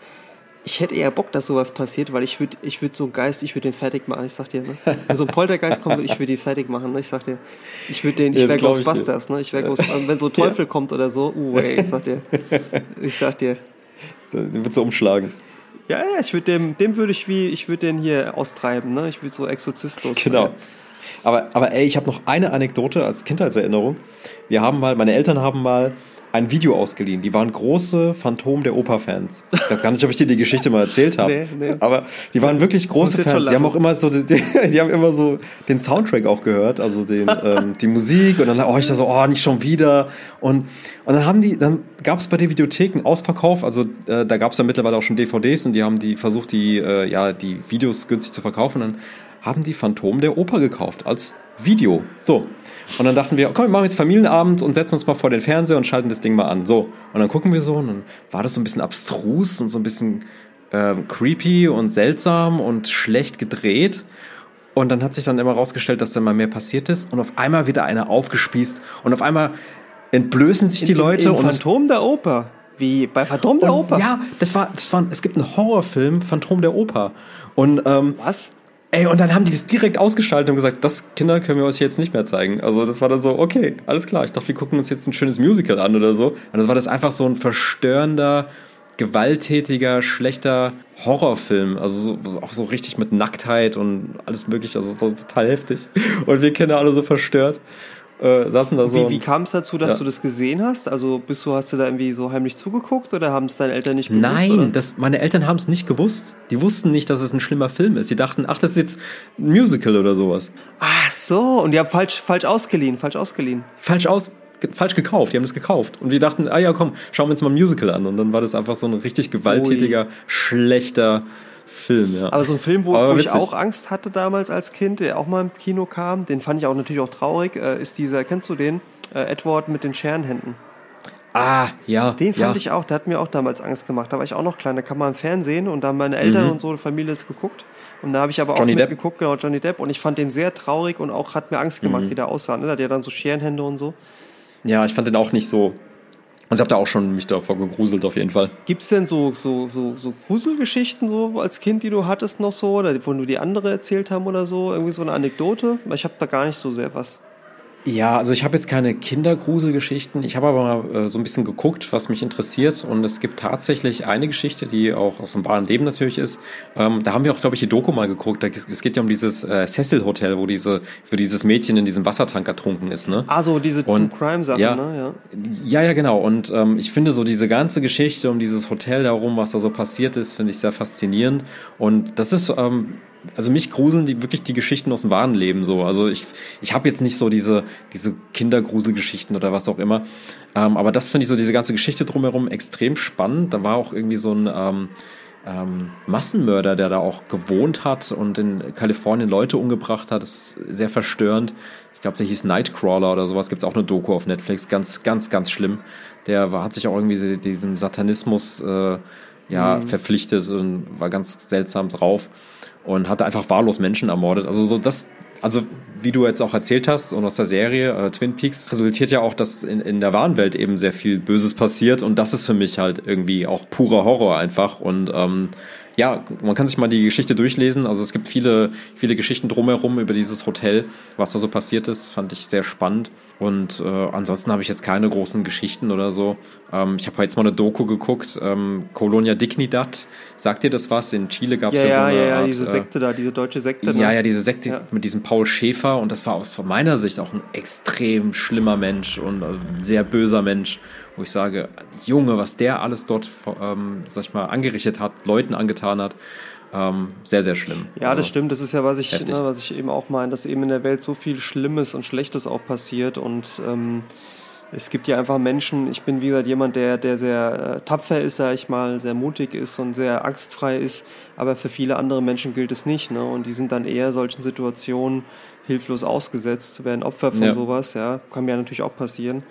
ich hätte eher Bock, dass sowas passiert, weil ich würde ich würd so einen Geist, ich würde den fertig machen, ich sag dir, ne? Wenn so ein Poltergeist kommt, ich würde ihn fertig machen, ne? Ich sag dir, ich würde den, ich wäre Ghostbusters, ne? Ich wäre Ghostbusters, also wenn so Teufel ja. kommt oder so, uh, ey, ich sag dir, ich sag dir. Den würdest du umschlagen. Ja, ja, ich würde dem, dem würde ich wie, ich würde den hier austreiben, ne? Ich würde so Exorzistlos. Genau. Aber, aber ey, ich habe noch eine Anekdote als Kindheitserinnerung. Wir haben mal, meine Eltern haben mal ein Video ausgeliehen. Die waren große Phantom der Oper-Fans. Ich weiß gar nicht, ob ich dir die Geschichte mal erzählt habe. Nee, nee. Aber die waren wirklich große Fans. Die haben auch immer so, die, die, haben immer so den Soundtrack auch gehört, also den, ähm, die Musik und dann, oh, ich da so, oh, nicht schon wieder. Und, und dann haben die, dann gab es bei den Videotheken Ausverkauf, also äh, da gab es ja mittlerweile auch schon DVDs und die haben die versucht, die, äh, ja, die Videos günstig zu verkaufen. Und dann haben die Phantom der Oper gekauft als Video. So. Und dann dachten wir, komm, wir machen jetzt Familienabend und setzen uns mal vor den Fernseher und schalten das Ding mal an. So. Und dann gucken wir so und dann war das so ein bisschen abstrus und so ein bisschen ähm, creepy und seltsam und schlecht gedreht. Und dann hat sich dann immer rausgestellt, dass da mal mehr passiert ist. Und auf einmal wieder einer aufgespießt. Und auf einmal entblößen sich die in, Leute. In, in und Phantom der Oper. Wie bei Phantom der Oper? Ja, das war, das war, es gibt einen Horrorfilm, Phantom der Oper. Und, ähm, Was? Ey, und dann haben die das direkt ausgeschaltet und gesagt, das Kinder können wir euch jetzt nicht mehr zeigen. Also das war dann so, okay, alles klar. Ich dachte, wir gucken uns jetzt ein schönes Musical an oder so. Und das war das einfach so ein verstörender, gewalttätiger, schlechter Horrorfilm. Also so, auch so richtig mit Nacktheit und alles mögliche. Also es war total heftig. Und wir Kinder alle so verstört äh, saßen da so. Wie, wie kam es dazu, dass ja. du das gesehen hast? Also bist du, hast du da irgendwie so heimlich zugeguckt oder haben es deine Eltern nicht gewusst? Nein, das, meine Eltern haben es nicht gewusst. Die wussten nicht, dass es ein schlimmer Film ist. Die dachten, ach, das ist jetzt ein Musical oder sowas. Ach so, und die haben falsch, falsch ausgeliehen, falsch ausgeliehen. Falsch aus, falsch gekauft, die haben das gekauft. Und wir dachten, ah ja, komm, schauen wir uns mal ein Musical an. Und dann war das einfach so ein richtig gewalttätiger, Ui. schlechter Film, ja. Aber so ein Film, wo, wo ich auch Angst hatte damals als Kind, der auch mal im Kino kam, den fand ich auch natürlich auch traurig, äh, ist dieser, kennst du den? Äh, Edward mit den Scherenhänden. Ah, ja. Den fand ja. ich auch, der hat mir auch damals Angst gemacht. Da war ich auch noch klein, da kam man im Fernsehen und da haben meine Eltern mhm. und so, die Familie das geguckt. Und da habe ich aber Johnny auch mitgeguckt, genau, Johnny Depp. Und ich fand den sehr traurig und auch hat mir Angst gemacht, mhm. wie der aussah. Ne? Da hat ja dann so Scherenhände und so. Ja, ich fand den auch nicht so also ich habe da auch schon mich davor gegruselt auf jeden Fall. Gibt es denn so, so, so, so Gruselgeschichten so als Kind, die du hattest noch so, oder wo du die andere erzählt haben oder so? Irgendwie so eine Anekdote? Ich habe da gar nicht so sehr was. Ja, also ich habe jetzt keine Kindergruselgeschichten. Ich habe aber mal äh, so ein bisschen geguckt, was mich interessiert. Und es gibt tatsächlich eine Geschichte, die auch aus dem wahren Leben natürlich ist. Ähm, da haben wir auch, glaube ich, die Doku mal geguckt. Da, es geht ja um dieses äh, Cecil Hotel, wo diese, wo dieses Mädchen in diesem Wassertank ertrunken ist. Ne? Ah, so diese True Crime Sache, ja, ne? Ja. ja, ja, genau. Und ähm, ich finde so diese ganze Geschichte um dieses Hotel darum, was da so passiert ist, finde ich sehr faszinierend. Und das ist ähm, also mich gruseln die wirklich die Geschichten aus dem wahren Leben so. Also ich, ich habe jetzt nicht so diese, diese Kindergruselgeschichten oder was auch immer. Ähm, aber das finde ich so, diese ganze Geschichte drumherum extrem spannend. Da war auch irgendwie so ein ähm, ähm, Massenmörder, der da auch gewohnt hat und in Kalifornien Leute umgebracht hat. Das ist sehr verstörend. Ich glaube, der hieß Nightcrawler oder sowas. Gibt es auch eine Doku auf Netflix. Ganz, ganz, ganz schlimm. Der war, hat sich auch irgendwie diesem Satanismus äh, ja, mhm. verpflichtet und war ganz seltsam drauf und hatte einfach wahllos Menschen ermordet. Also so das, also wie du jetzt auch erzählt hast und aus der Serie äh, Twin Peaks resultiert ja auch, dass in, in der wahren Welt eben sehr viel Böses passiert und das ist für mich halt irgendwie auch purer Horror einfach und ähm, ja, man kann sich mal die Geschichte durchlesen. Also es gibt viele, viele Geschichten drumherum über dieses Hotel, was da so passiert ist, fand ich sehr spannend. Und äh, ansonsten habe ich jetzt keine großen Geschichten oder so. Ähm, ich habe jetzt mal eine Doku geguckt, ähm, Colonia Dignidad. Sagt dir das was? In Chile gab es ja, ja, so eine ja, ja, Art, diese äh, Sekte da, diese deutsche Sekte. Ja, ne? ja, diese Sekte Ja. mit diesem Paul Schäfer und das war aus von meiner Sicht auch ein extrem schlimmer Mensch und ein sehr böser Mensch, wo ich sage, Junge, was der alles dort, ähm, sag ich mal, angerichtet hat, Leuten angetan hat, ähm, sehr, sehr schlimm. Ja, das Also, stimmt. Das ist ja, was ich, ne, was ich eben auch meine, dass eben in der Welt so viel Schlimmes und Schlechtes auch passiert und ähm, es gibt ja einfach Menschen, ich bin wie gesagt jemand, der, der sehr äh, tapfer ist, sag ich mal, sehr mutig ist und sehr angstfrei ist, aber für viele andere Menschen gilt es nicht, ne? Und die sind dann eher solchen Situationen hilflos ausgesetzt, werden Opfer von Ja. sowas, ja, kann mir ja natürlich auch passieren.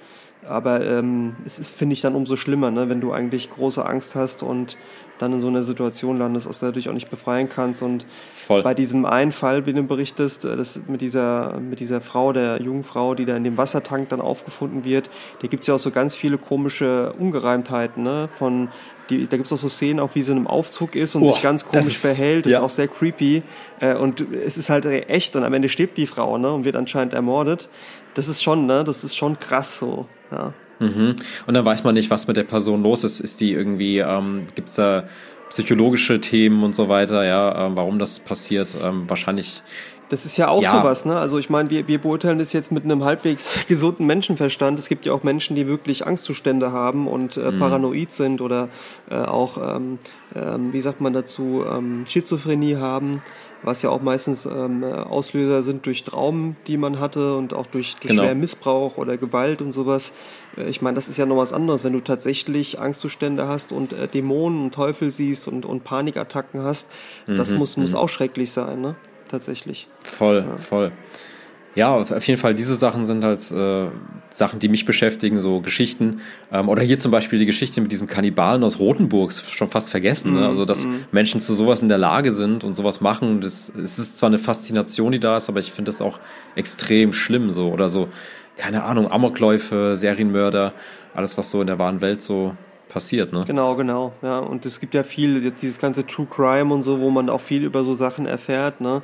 Aber ähm, es ist, finde ich, dann umso schlimmer, ne? wenn du eigentlich große Angst hast und dann in so einer Situation landest, aus der du dich auch nicht befreien kannst. Und Voll. bei diesem einen Fall, wie du berichtest, äh, das mit dieser, mit dieser Frau, der jungen Frau, die da in dem Wassertank dann aufgefunden wird, da gibt's ja auch so ganz viele komische Ungereimtheiten, ne? Von die, da gibt's auch so Szenen, auch wie sie in einem Aufzug ist und Oh, sich ganz komisch ist- verhält. Das ja. ist auch sehr creepy. Äh, und es ist halt echt und am Ende stirbt die Frau, ne? Und wird anscheinend ermordet. Das ist schon, ne? Das ist schon krass so. Ja. Mhm. Und dann weiß man nicht, was mit der Person los ist. Ist die irgendwie, ähm, gibt es da psychologische Themen und so weiter, ja, ähm, warum das passiert? Ähm, wahrscheinlich, Das ist ja auch Ja. sowas, ne? Also ich meine, wir, wir beurteilen das jetzt mit einem halbwegs gesunden Menschenverstand. Es gibt ja auch Menschen, die wirklich Angstzustände haben und äh, paranoid sind oder äh, auch, ähm, ähm, wie sagt man dazu, ähm, Schizophrenie haben, was ja auch meistens ähm, äh, Auslöser sind durch Traumen, die man hatte und auch durch, durch Genau. schweren Missbrauch oder Gewalt und sowas. Äh, ich meine, das ist ja noch was anderes, wenn du tatsächlich Angstzustände hast und äh, Dämonen und Teufel siehst und, und Panikattacken hast. Das muss, muss auch schrecklich sein, ne? Tatsächlich. Voll, ja. voll. Ja, auf jeden Fall, diese Sachen sind halt äh, Sachen, die mich beschäftigen, so Geschichten. Ähm, oder hier zum Beispiel die Geschichte mit diesem Kannibalen aus Rothenburg, schon fast vergessen. Mm, ne? Mhm, also, dass mm. Menschen zu sowas in der Lage sind und sowas machen. Das, es ist zwar eine Faszination, die da ist, aber ich finde das auch extrem schlimm. so Oder so, keine Ahnung, Amokläufe, Serienmörder, alles, was so in der wahren Welt so passiert, ne? Genau, genau, ja. Und es gibt ja viel, jetzt dieses ganze True Crime und so, wo man auch viel über so Sachen erfährt, ne?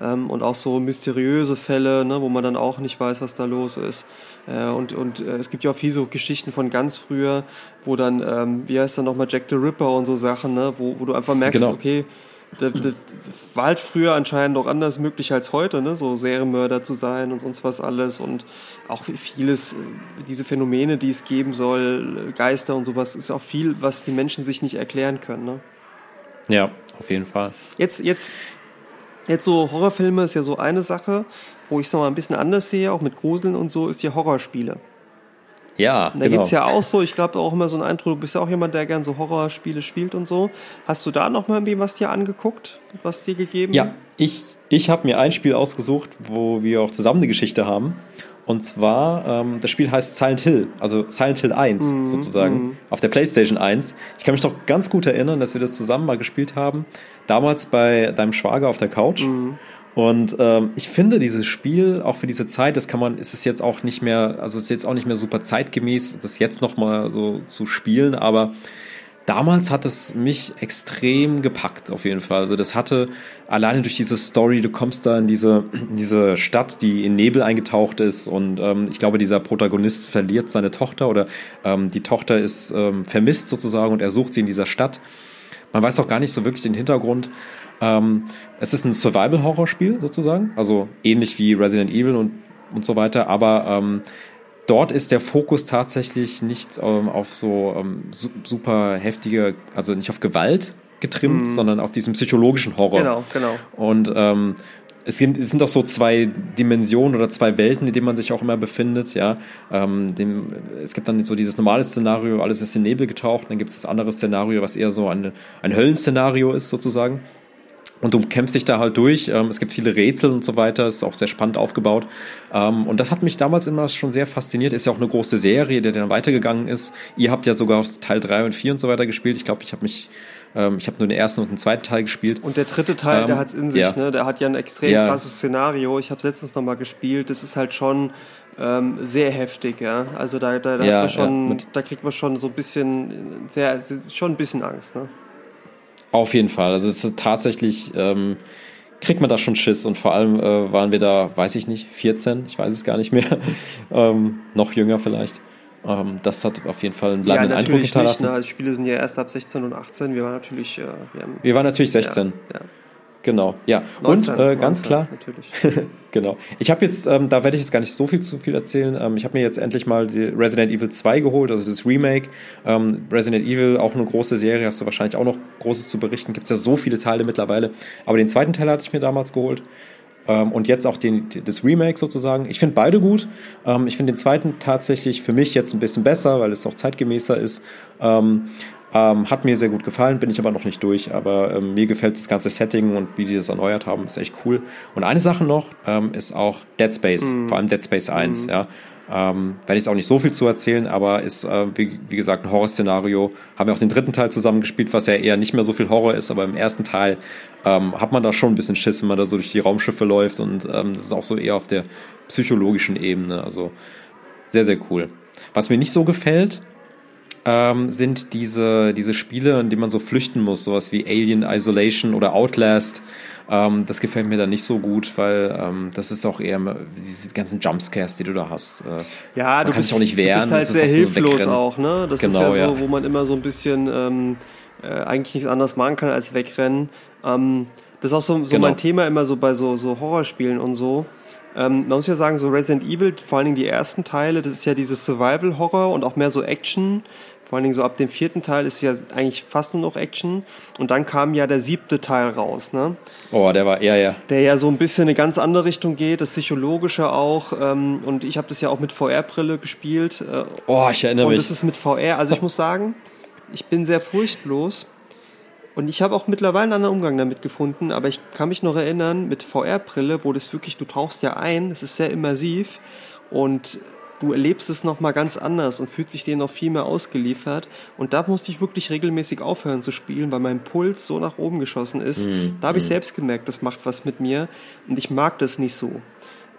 Ähm, und auch so mysteriöse Fälle, ne, wo man dann auch nicht weiß, was da los ist. Äh, und und äh, es gibt ja auch viele so Geschichten von ganz früher, wo dann, ähm, wie heißt dann nochmal Jack the Ripper und so Sachen, ne, wo, wo du einfach merkst, genau. okay, das, das, das, war halt früher anscheinend auch anders möglich als heute, ne? so Serienmörder zu sein und sonst was alles und auch vieles, äh, diese Phänomene, die es geben soll, Geister und sowas, ist auch viel, was die Menschen sich nicht erklären können. Ne? Ja, auf jeden Fall. Jetzt, jetzt Jetzt so Horrorfilme ist ja so eine Sache, wo ich es nochmal ein bisschen anders sehe, auch mit Gruseln und so, ist die Horrorspiele. Ja, Da genau. es ja auch so, ich glaube auch immer so ein Eindruck, du bist ja auch jemand, der gern so Horrorspiele spielt und so. Hast du da nochmal irgendwie was dir angeguckt, was dir gegeben? Ja, ich, ich habe mir ein Spiel ausgesucht, wo wir auch zusammen eine Geschichte haben. Und zwar, ähm, das Spiel heißt Silent Hill, also Silent Hill 1 mm, sozusagen, mm. auf der PlayStation 1. Ich kann mich doch ganz gut erinnern, dass wir das zusammen mal gespielt haben. Damals bei deinem Schwager auf der Couch. Mm. Und ähm, ich finde dieses Spiel auch für diese Zeit, das kann man, ist es jetzt auch nicht mehr, also ist jetzt auch nicht mehr super zeitgemäß, das jetzt nochmal so zu spielen, aber damals hat es mich extrem gepackt, auf jeden Fall. Also das hatte alleine durch diese Story, du kommst da in diese, in diese Stadt, die in Nebel eingetaucht ist und ähm, ich glaube, dieser Protagonist verliert seine Tochter oder ähm, die Tochter ist ähm, vermisst sozusagen und er sucht sie in dieser Stadt. Man weiß auch gar nicht so wirklich den Hintergrund. Ähm, es ist ein Survival-Horror-Spiel sozusagen, also ähnlich wie Resident Evil und, und so weiter, aber ähm, dort ist der Fokus tatsächlich nicht ähm, auf so ähm, su super heftige, also nicht auf Gewalt getrimmt, mhm. sondern auf diesen psychologischen Horror. Genau, genau. Und ähm, es sind, es sind auch so zwei Dimensionen oder zwei Welten, in denen man sich auch immer befindet. Ja, ähm, dem, es gibt dann so dieses normale Szenario, alles ist in Nebel getaucht. Dann gibt es das andere Szenario, was eher so ein, ein Höllenszenario ist sozusagen. Und du kämpfst dich da halt durch. Ähm, es gibt viele Rätsel und so weiter. Ist auch sehr spannend aufgebaut. Ähm, und das hat mich damals immer schon sehr fasziniert. Ist ja auch eine große Serie, die dann weitergegangen ist. Ihr habt ja sogar Teil 3 und 4 und so weiter gespielt. Ich glaube, ich habe mich ähm, ich habe nur den ersten und den zweiten Teil gespielt. Und der dritte Teil, ähm, der hat's in sich, ja. ne? Der hat ja ein extrem ja. krasses Szenario. Ich habe letztens nochmal gespielt. Das ist halt schon ähm, sehr heftig, ja. Also da, da, da, ja, schon, da kriegt man schon so ein bisschen sehr, schon ein bisschen Angst, ne? Auf jeden Fall. Also es ist tatsächlich, ähm, kriegt man da schon Schiss und vor allem äh, waren wir da, weiß ich nicht, 14, ich weiß es gar nicht mehr, ähm, noch jünger vielleicht. Ähm, das hat auf jeden Fall einen bleibenden ja, Eindruck hinterlassen. Nicht, ne? Also die Spiele sind ja erst ab 16 und 18, wir waren natürlich... Äh, wir, haben, wir waren natürlich 16. Ja, ja. Genau, ja. 19, und äh, ganz 19, klar, natürlich. genau. Ich habe jetzt, ähm, da werde ich jetzt gar nicht so viel zu viel erzählen. Ähm, ich habe mir jetzt endlich mal die Resident Evil 2 geholt, also das Remake. Ähm, Resident Evil, auch eine große Serie, hast du wahrscheinlich auch noch Großes zu berichten. Gibt es ja so viele Teile mittlerweile. Aber den zweiten Teil hatte ich mir damals geholt. Ähm, und jetzt auch den, das Remake sozusagen. Ich finde beide gut. Ähm, ich finde den zweiten tatsächlich für mich jetzt ein bisschen besser, weil es auch zeitgemäßer ist. Ähm, hat mir sehr gut gefallen, bin ich aber noch nicht durch, aber ähm, mir gefällt das ganze Setting und wie die das erneuert haben, ist echt cool. Und eine Sache noch ähm, ist auch Dead Space, mhm. vor allem Dead Space 1, mhm. ja. Ähm, werde ich auch nicht so viel zu erzählen, aber ist, äh, wie, wie, gesagt, ein Horrorszenario. Haben wir auch den dritten Teil zusammengespielt, was ja eher nicht mehr so viel Horror ist, aber im ersten Teil ähm, hat man da schon ein bisschen Schiss, wenn man da so durch die Raumschiffe läuft und ähm, das ist auch so eher auf der psychologischen Ebene. Also sehr, sehr cool. Was mir nicht so gefällt, ähm, sind diese, diese Spiele, in denen man so flüchten muss, sowas wie Alien Isolation oder Outlast. Ähm, das gefällt mir dann nicht so gut, weil ähm, das ist auch eher diese ganzen Jumpscares, die du da hast. Äh, ja, du kannst auch nicht wehren. Du bist halt sehr auch hilflos so auch, ne? Das genau, ist ja so, ja. wo man immer so ein bisschen ähm, äh, eigentlich nichts anderes machen kann als wegrennen. Ähm, das ist auch so, so genau. mein Thema immer so bei so, so Horrorspielen und so. Ähm, man muss ja sagen, so Resident Evil, vor allen Dingen die ersten Teile, das ist ja dieses Survival-Horror und auch mehr so Action. Vor allen Dingen so ab dem vierten Teil ist ja eigentlich fast nur noch Action. Und dann kam ja der siebte Teil raus, ne? Oh, der war eher, ja. Der ja so ein bisschen in eine ganz andere Richtung geht, das Psychologische auch. Ähm, und ich habe das ja auch mit VR-Brille gespielt. Äh, oh, ich erinnere und mich. Und das ist mit VR. Also ich muss sagen, ich bin sehr furchtlos Und ich habe auch mittlerweile einen anderen Umgang damit gefunden, aber ich kann mich noch erinnern, mit VR-Brille, wo das wirklich, du tauchst ja ein, es ist sehr immersiv und du erlebst es nochmal ganz anders und fühlst dich dem noch viel mehr ausgeliefert. Und da musste ich wirklich regelmäßig aufhören zu spielen, weil mein Puls so nach oben geschossen ist. Mm, da habe ich mm. selbst gemerkt, das macht was mit mir und ich mag das nicht so.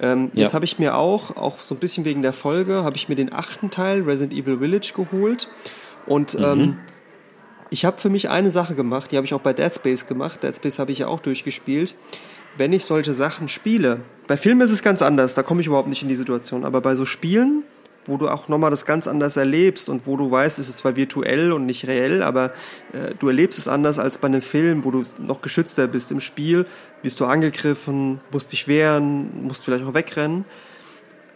Ähm, ja. Jetzt habe ich mir auch, auch so ein bisschen wegen der Folge, habe ich mir den achten Teil Resident Evil Village geholt und mhm. ähm, ich habe für mich eine Sache gemacht, die habe ich auch bei Dead Space gemacht. Dead Space habe ich ja auch durchgespielt. Wenn ich solche Sachen spiele, bei Filmen ist es ganz anders, da komme ich überhaupt nicht in die Situation, aber bei so Spielen, wo du auch nochmal das ganz anders erlebst und wo du weißt, es ist zwar virtuell und nicht reell, aber äh, du erlebst es anders als bei einem Film, wo du noch geschützter bist im Spiel, bist du angegriffen, musst dich wehren, musst vielleicht auch wegrennen.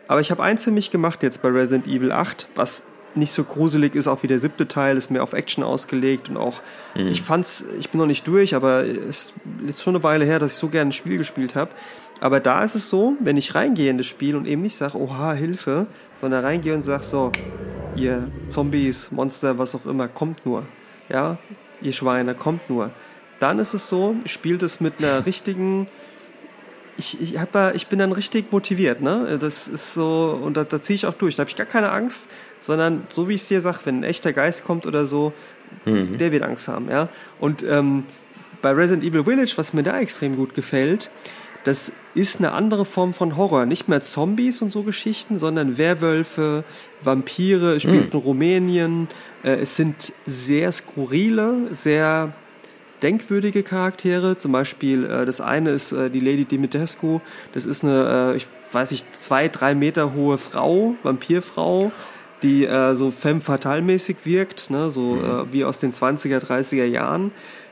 Aber ich habe eins für mich gemacht jetzt bei Resident Evil 8, was nicht so gruselig ist, auch wie der siebte Teil, ist mehr auf Action ausgelegt und auch, mhm. ich fand's, ich bin noch nicht durch, aber es ist schon eine Weile her, dass ich so gerne ein Spiel gespielt habe. Aber da ist es so, wenn ich reingehe in das Spiel und eben nicht sage, oha, Hilfe, sondern reingehe und sage so, ihr Zombies, Monster, was auch immer, kommt nur. Ja, ihr Schweine, kommt nur. Dann ist es so, ich spiele das mit einer richtigen, ich, ich, hab, ich bin dann richtig motiviert, ne? Das ist so, und da, da ziehe ich auch durch. Da habe ich gar keine Angst, sondern so wie ich es dir sage, wenn ein echter Geist kommt oder so, mhm. der wird Angst haben, ja. Und ähm, bei Resident Evil Village, was mir da extrem gut gefällt, das ist eine andere Form von Horror. Nicht mehr Zombies und so Geschichten, sondern Werwölfe, Vampire. Es spielt mhm. in Rumänien. Äh, es sind sehr skurrile, sehr denkwürdige Charaktere. Zum Beispiel äh, das eine ist äh, die Lady Dimitrescu. Das ist eine, ich weiß nicht, zwei, drei Meter hohe Frau, Vampirfrau, die so femme fatale mäßig wirkt, ne? so mhm. wie aus den 20er, 30er Jahren.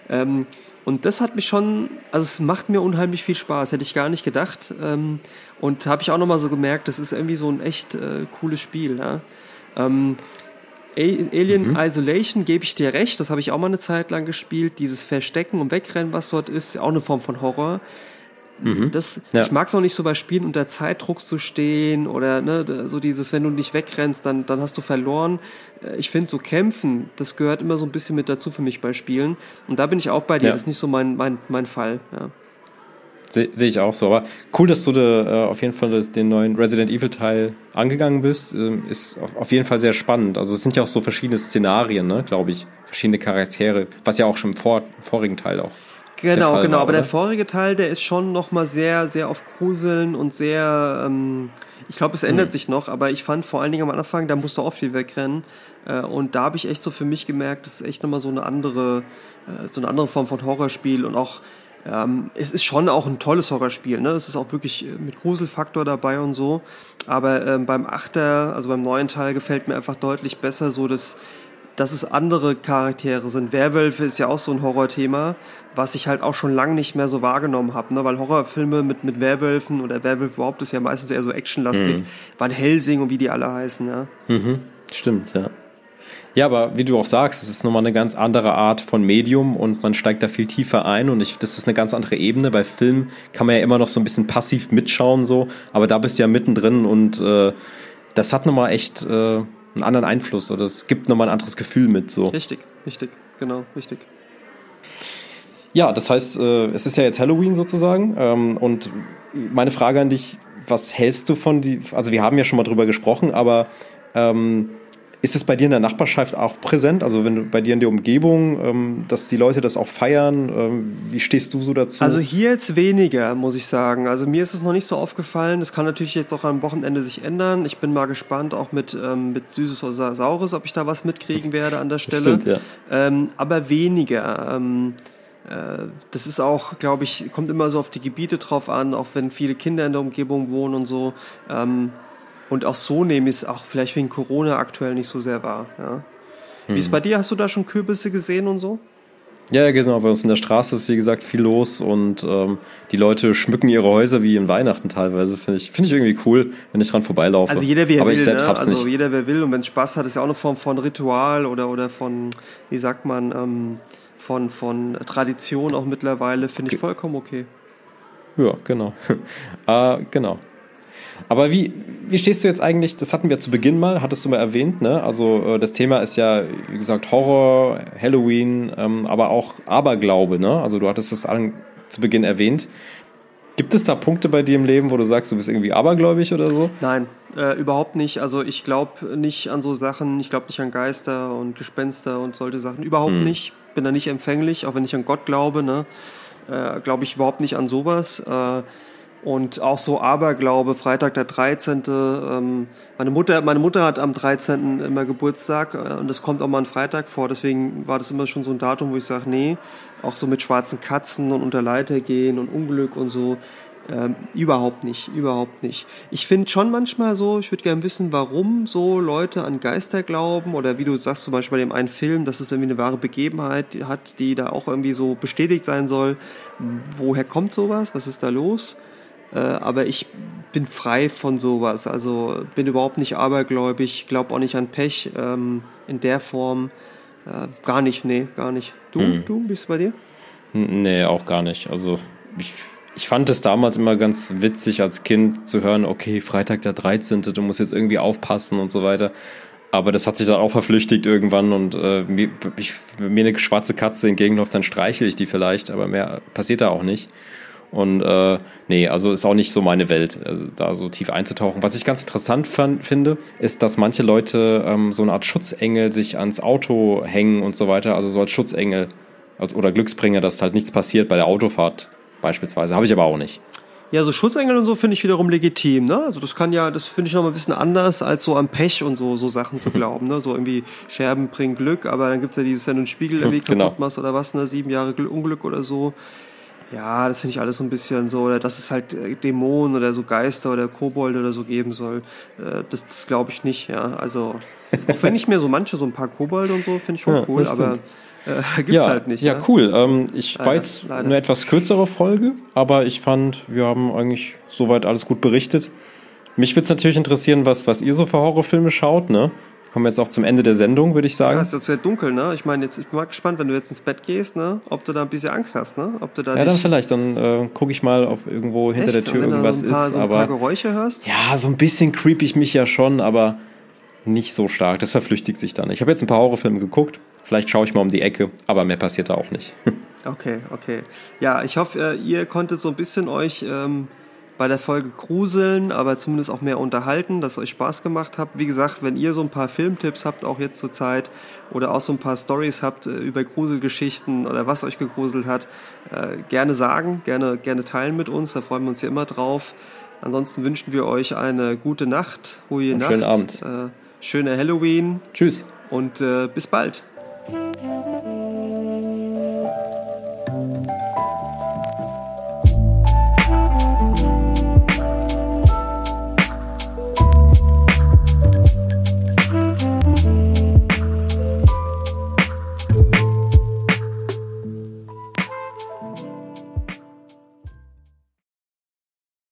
Ähm, und das hat mich schon, also es macht mir unheimlich viel Spaß, hätte ich gar nicht gedacht. Ähm, und habe ich auch nochmal so gemerkt, das ist irgendwie so ein echt äh, cooles Spiel. Ja? Ähm, Alien mhm. Isolation gebe ich dir recht, das habe ich auch mal eine Zeit lang gespielt. Dieses Verstecken und Wegrennen, was dort ist, auch eine Form von Horror. Mhm. Das, ja. Ich mag es auch nicht so bei Spielen unter Zeitdruck zu stehen oder ne, so dieses, wenn du nicht wegrennst, dann, dann hast du verloren. Äh, ich finde so Kämpfen, das gehört immer so ein bisschen mit dazu für mich bei Spielen. Und da bin ich auch bei dir, ja. das ist nicht so mein, mein, mein Fall. Ja. Sehe seh ich auch so. Aber cool, dass du da, äh, auf jeden Fall den neuen Resident Evil Teil angegangen bist. Ähm, ist auf, auf, jeden Fall sehr spannend. Also es sind ja auch so verschiedene Szenarien, ne, glaube ich. Verschiedene Charaktere, was ja auch schon im vor, vorigen Teil auch Genau, genau. War, aber der vorige Teil, der ist schon nochmal sehr, sehr auf Gruseln und sehr, ähm, ich glaube, es ändert hm. sich noch, aber ich fand vor allen Dingen am Anfang, da musste auch viel wegrennen. Äh, und da habe ich echt so für mich gemerkt, das ist echt nochmal so eine andere, äh, so eine andere Form von Horrorspiel und auch, ähm, es ist schon auch ein tolles Horrorspiel, ne? Es ist auch wirklich äh, mit Gruselfaktor dabei und so. Aber ähm, beim Achter, also beim neuen Teil, gefällt mir einfach deutlich besser so das, dass es andere Charaktere sind. Werwölfe ist ja auch so ein Horrorthema, was ich halt auch schon lange nicht mehr so wahrgenommen habe, ne? weil Horrorfilme mit, mit Werwölfen oder Werwölfe überhaupt ist ja meistens eher so actionlastig, mhm. Van Helsing und wie die alle heißen. Ja? Mhm. Stimmt, ja. Ja, aber wie du auch sagst, es ist nochmal eine ganz andere Art von Medium und man steigt da viel tiefer ein und ich, das ist eine ganz andere Ebene. Bei Film kann man ja immer noch so ein bisschen passiv mitschauen, so, aber da bist du ja mittendrin und äh, das hat nochmal echt äh, einen anderen Einfluss oder es gibt nochmal ein anderes Gefühl mit. So. Richtig, richtig, genau, richtig. Ja, das heißt, äh, es ist ja jetzt Halloween sozusagen ähm, und meine Frage an dich, was hältst du von die, also wir haben ja schon mal drüber gesprochen, aber ähm, ist es bei dir in der Nachbarschaft auch präsent? Also wenn du bei dir in der Umgebung, ähm, dass die Leute das auch feiern, ähm, wie stehst du so dazu? Also hier jetzt weniger, muss ich sagen. Also mir ist es noch nicht so aufgefallen. Das kann natürlich jetzt auch am Wochenende sich ändern. Ich bin mal gespannt, auch mit, ähm, mit Süßes oder Saures, ob ich da was mitkriegen werde an der Stelle. Stimmt, ja. Ähm, aber weniger. Ähm, äh, das ist auch, glaube ich, kommt immer so auf die Gebiete drauf an, auch wenn viele Kinder in der Umgebung wohnen und so. Ähm, und auch so nehme ich es auch vielleicht wegen Corona aktuell nicht so sehr wahr. Ja. Wie hm. ist bei dir? Hast du da schon Kürbisse gesehen und so? Ja, genau. Bei uns in der Straße ist, wie gesagt, viel los und ähm, die Leute schmücken ihre Häuser wie in Weihnachten teilweise. Finde ich, finde ich irgendwie cool, wenn ich dran vorbeilaufe. Also jeder, wer Aber will, ich selbst ne? hab's also nicht. jeder, wer will und wenn es Spaß hat, ist ja auch eine Form von Ritual oder, oder von, wie sagt man, ähm, von, von Tradition auch mittlerweile. Finde ich vollkommen okay. Ja, genau. äh, genau. Aber wie, wie stehst du jetzt eigentlich, das hatten wir zu Beginn mal, hattest du mal erwähnt, ne? Also äh, das Thema ist ja, wie gesagt, Horror, Halloween, ähm, aber auch Aberglaube, ne? Also du hattest das an, zu Beginn erwähnt. Gibt es da Punkte bei dir im Leben, wo du sagst, du bist irgendwie abergläubig oder so? Nein, äh, überhaupt nicht. Also ich glaube nicht an so Sachen, ich glaube nicht an Geister und Gespenster und solche Sachen. Überhaupt hm. nicht. Bin da nicht empfänglich, auch wenn ich an Gott glaube, ne? Äh, glaube ich überhaupt nicht an sowas. Äh, und auch so Aberglaube, Freitag der 13. Ähm, meine, Mutter, meine Mutter hat am 13. immer Geburtstag äh, und das kommt auch mal ein Freitag vor. Deswegen war das immer schon so ein Datum, wo ich sage, nee, auch so mit schwarzen Katzen und unter Leiter gehen und Unglück und so. Ähm, überhaupt nicht, überhaupt nicht. Ich finde schon manchmal so, ich würde gerne wissen, warum so Leute an Geister glauben oder wie du sagst zum Beispiel bei dem einen Film, dass es irgendwie eine wahre Begebenheit hat, die da auch irgendwie so bestätigt sein soll. Woher kommt sowas? Was ist da los? Äh, aber ich bin frei von sowas. Also bin überhaupt nicht abergläubig, glaube auch nicht an Pech ähm, in der Form. Äh, gar nicht, nee, gar nicht. Du, hm. du, bist bei dir? Nee, auch gar nicht. Also ich, ich fand es damals immer ganz witzig als Kind zu hören, okay, Freitag der 13., du musst jetzt irgendwie aufpassen und so weiter. Aber das hat sich dann auch verflüchtigt irgendwann und äh, mir, ich, mir eine schwarze Katze entgegenläuft, dann streichle ich die vielleicht, aber mehr passiert da auch nicht. Und äh, nee, also ist auch nicht so meine Welt, also da so tief einzutauchen. Was ich ganz interessant fand, finde, ist, dass manche Leute ähm, so eine Art Schutzengel sich ans Auto hängen und so weiter, also so als Schutzengel als, oder Glücksbringer, dass halt nichts passiert bei der Autofahrt beispielsweise. Habe ich aber auch nicht. Ja, so Schutzengel und so finde ich wiederum legitim, ne? Also das kann ja, das finde ich noch mal ein bisschen anders, als so am Pech und so, so Sachen zu glauben, ne? So irgendwie Scherben bringen Glück, aber dann gibt es ja dieses, wenn du einen Spiegel irgendwie genau. kaputt machst oder was, ne? Sieben Jahre Unglück oder so. Ja, das finde ich alles so ein bisschen so, oder dass es halt äh, Dämonen oder so Geister oder Kobolde oder so geben soll. Äh, das, das glaube ich nicht, ja. Also, auch wenn ich mir so manche, so ein paar Kobolde und so, finde ich schon ja, cool, aber äh, gibt's ja, halt nicht. Ja, ja? cool. Ähm, ich leider, war jetzt leider. eine etwas kürzere Folge, aber ich fand, wir haben eigentlich soweit alles gut berichtet. Mich würde es natürlich interessieren, was, was ihr so für Horrorfilme schaut, ne? Kommen jetzt auch zum Ende der Sendung, würde ich sagen. Ja, es ist sehr dunkel, ne? Ich meine, jetzt ich bin mal gespannt, wenn du jetzt ins Bett gehst, ne? Ob du da ein bisschen Angst hast, ne? Ob du da ja, dann vielleicht. Dann äh, gucke ich mal, ob irgendwo hinter Echt? der Tür irgendwas so paar, ist. So ein paar Geräusche hörst? Ja, so ein bisschen creep ich mich ja schon, aber nicht so stark. Das verflüchtigt sich dann. Ich habe jetzt ein paar Horrorfilme geguckt. Vielleicht schaue ich mal um die Ecke, aber mehr passiert da auch nicht. okay, okay. Ja, ich hoffe, äh, ihr konntet so ein bisschen euch ähm, bei der Folge gruseln, aber zumindest auch mehr unterhalten, dass es euch Spaß gemacht hat. Wie gesagt, wenn ihr so ein paar Filmtipps habt, auch jetzt zur Zeit, oder auch so ein paar Stories habt äh, über Gruselgeschichten oder was euch gegruselt hat, äh, gerne sagen, gerne, gerne teilen mit uns, da freuen wir uns ja immer drauf. Ansonsten wünschen wir euch eine gute Nacht, ruhige Nacht. Schönen Abend. Äh, schöne Halloween. Tschüss. Und äh, bis bald.